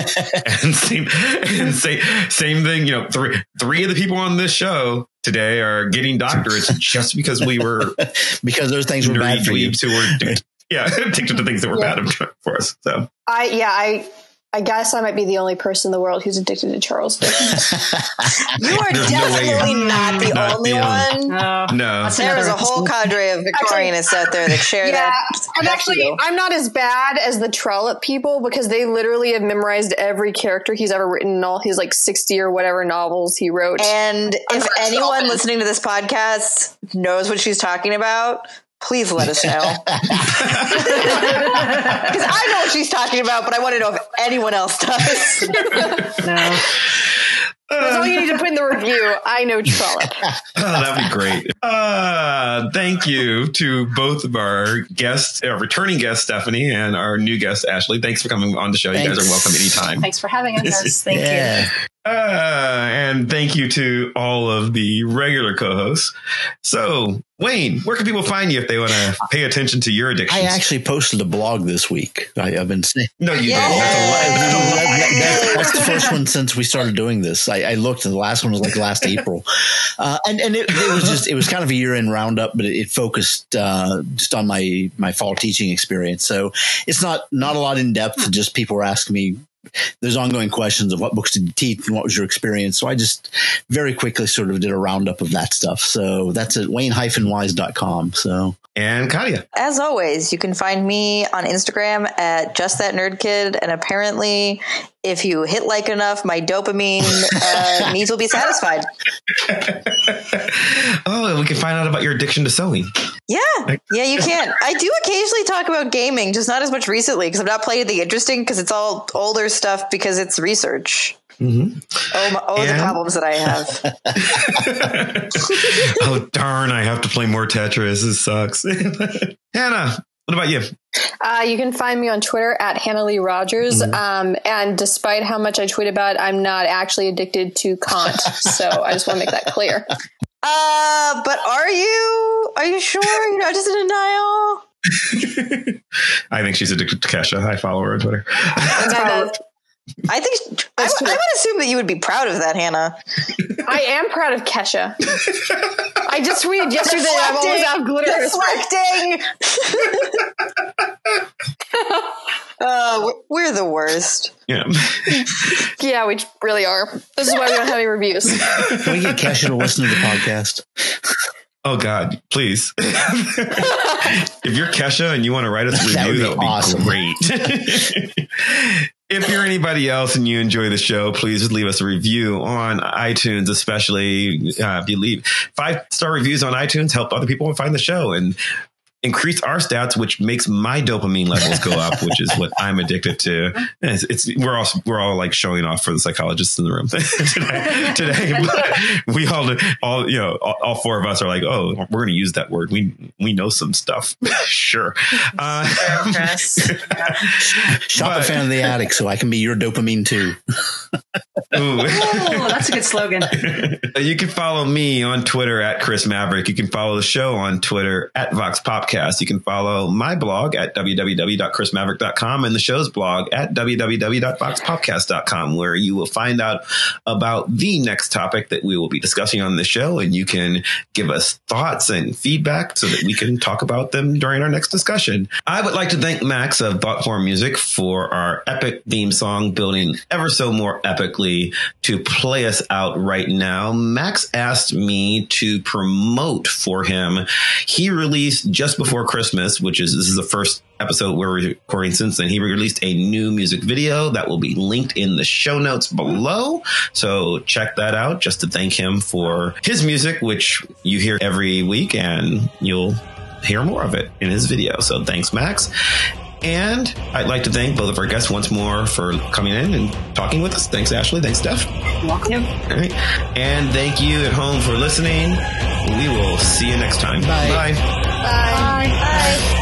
and same, and say, same thing. You know, three three of the people on this show today are getting doctorates just because we were because those things were bad for you. who were yeah addicted to things that were Yeah. bad for us. So I yeah I I guess I might be the only person in the world who's addicted to Charles Dickens. You are There's definitely you're not the not only the only- one. No, no, That's There is a whole cadre of Victorianists out there that share yeah, that. I'm actually view. I'm not as bad as the Trollope people because they literally have memorized every character he's ever written in all his like 60 or whatever novels he wrote. And if anyone solvent. listening to this podcast knows what she's talking about, please let us know. Because I know what she's talking about, but I want to know if anyone else does. no. That's all you need to put in the review. I know Trollope. Oh, that'd be great. Uh, thank you to both of our guests, our returning guest Stephanie and our new guest Ashley. Thanks for coming on the show. You guys are welcome anytime. Thanks for having us. Yes, thank you. Yeah. Uh, and thank you to all of the regular co-hosts. So, Wayne, where can people find you if they want to pay attention to your addiction? I actually posted a blog this week. I, I've been saying no, you Yeah. didn't. That's a lie. That's a lie. that- that- that's the first one since we started doing this. I, I looked, and the last one was like last April, uh, and and it, it was just it was kind of a year end roundup, but it, it focused uh, just on my my fall teaching experience. So it's not not a lot in depth. Just people were asking me. There's ongoing questions of what books did you teach and what was your experience. So I just very quickly sort of did a roundup of that stuff. So that's at wayne-wise.com. So And Katia. As always, you can find me on Instagram at just that nerd kid, and apparently, if you hit like enough, my dopamine uh, needs will be satisfied. Oh, and we can find out about your addiction to sewing. Yeah, yeah, you can. I do occasionally talk about gaming, just not as much recently because I'm not playing the interesting because it's all older stuff because it's research. Mm-hmm. Oh, my, oh, the problems that I have. oh, darn. I have to play more Tetris. This sucks. Hannah, what about you? Uh, you can find me on Twitter at Hannah Lee Rogers. Um, and despite how much I tweet about, I'm not actually addicted to Kant. so I just want to make that clear. Uh, but are you? Are you sure you're not just in denial? I think she's addicted to Kesha. I follow her on Twitter. And I, I think I, That's I true. would assume that you would be proud of that, Hannah. I am proud of Kesha. I just tweeted yesterday that I'm always out of glitter. Deflecting. uh, we're- we're the worst. Yeah. Yeah, we really are. This is why we don't have any reviews. can we get Kesha to listen to the podcast? Oh God, please. if you're Kesha and you want to write us a That review, would that be would be awesome. great. If you're anybody else and you enjoy the show, please leave us a review on iTunes, especially uh, if you leave five star reviews on iTunes, help other people find the show. And increase our stats, which makes my dopamine levels go up, which is what I'm addicted to. It's, it's we're all we're all like showing off for the psychologists in the room today. today, we all all you know all, all, four of us are like, oh, we're going to use that word. We we know some stuff. sure. Uh, Shop but, Phantom of the Attic so I can be your dopamine too. oh, that's a good slogan. you can follow me on Twitter at Chris Maverick. You can follow the show on Twitter at VoxPopcast. You can follow my blog at www.chrismaverick.com and the show's blog at www.voxpopcast.com, where you will find out about the next topic that we will be discussing on the show. And you can give us thoughts and feedback so that we can talk about them during our next discussion. I would like to thank Max of Buckhorn Music for our epic theme song, building ever so more epically to play us out right now. Max asked me to promote for him. He released just before Christmas, which is this is the first episode we're recording since then. He released a new music video that will be linked in the show notes below. So check that out just to thank him for his music, which you hear every week and you'll hear more of it in his video. So thanks, Max. And I'd like to thank both of our guests once more for coming in and talking with us. Thanks, Ashley. Thanks, Steph. Welcome. All right. And thank you at home for listening. We will see you next time. Bye. Bye. Bye. Bye. Bye.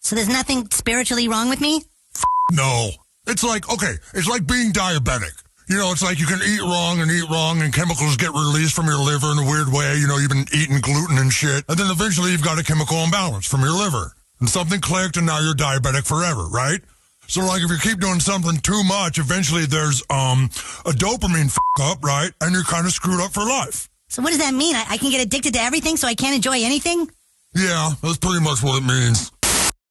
So there's nothing spiritually wrong with me? No. It's like, okay, it's like being diabetic. You know, it's like you can eat wrong and eat wrong and chemicals get released from your liver in a weird way. You know, you've been eating gluten and shit. And then eventually you've got a chemical imbalance from your liver. And something clicked and now you're diabetic forever, right? So like if you keep doing something too much, eventually there's um a dopamine f- up, right? And you're kind of screwed up for life. So what does that mean? I, I can get addicted to everything so I can't enjoy anything? Yeah, that's pretty much what it means.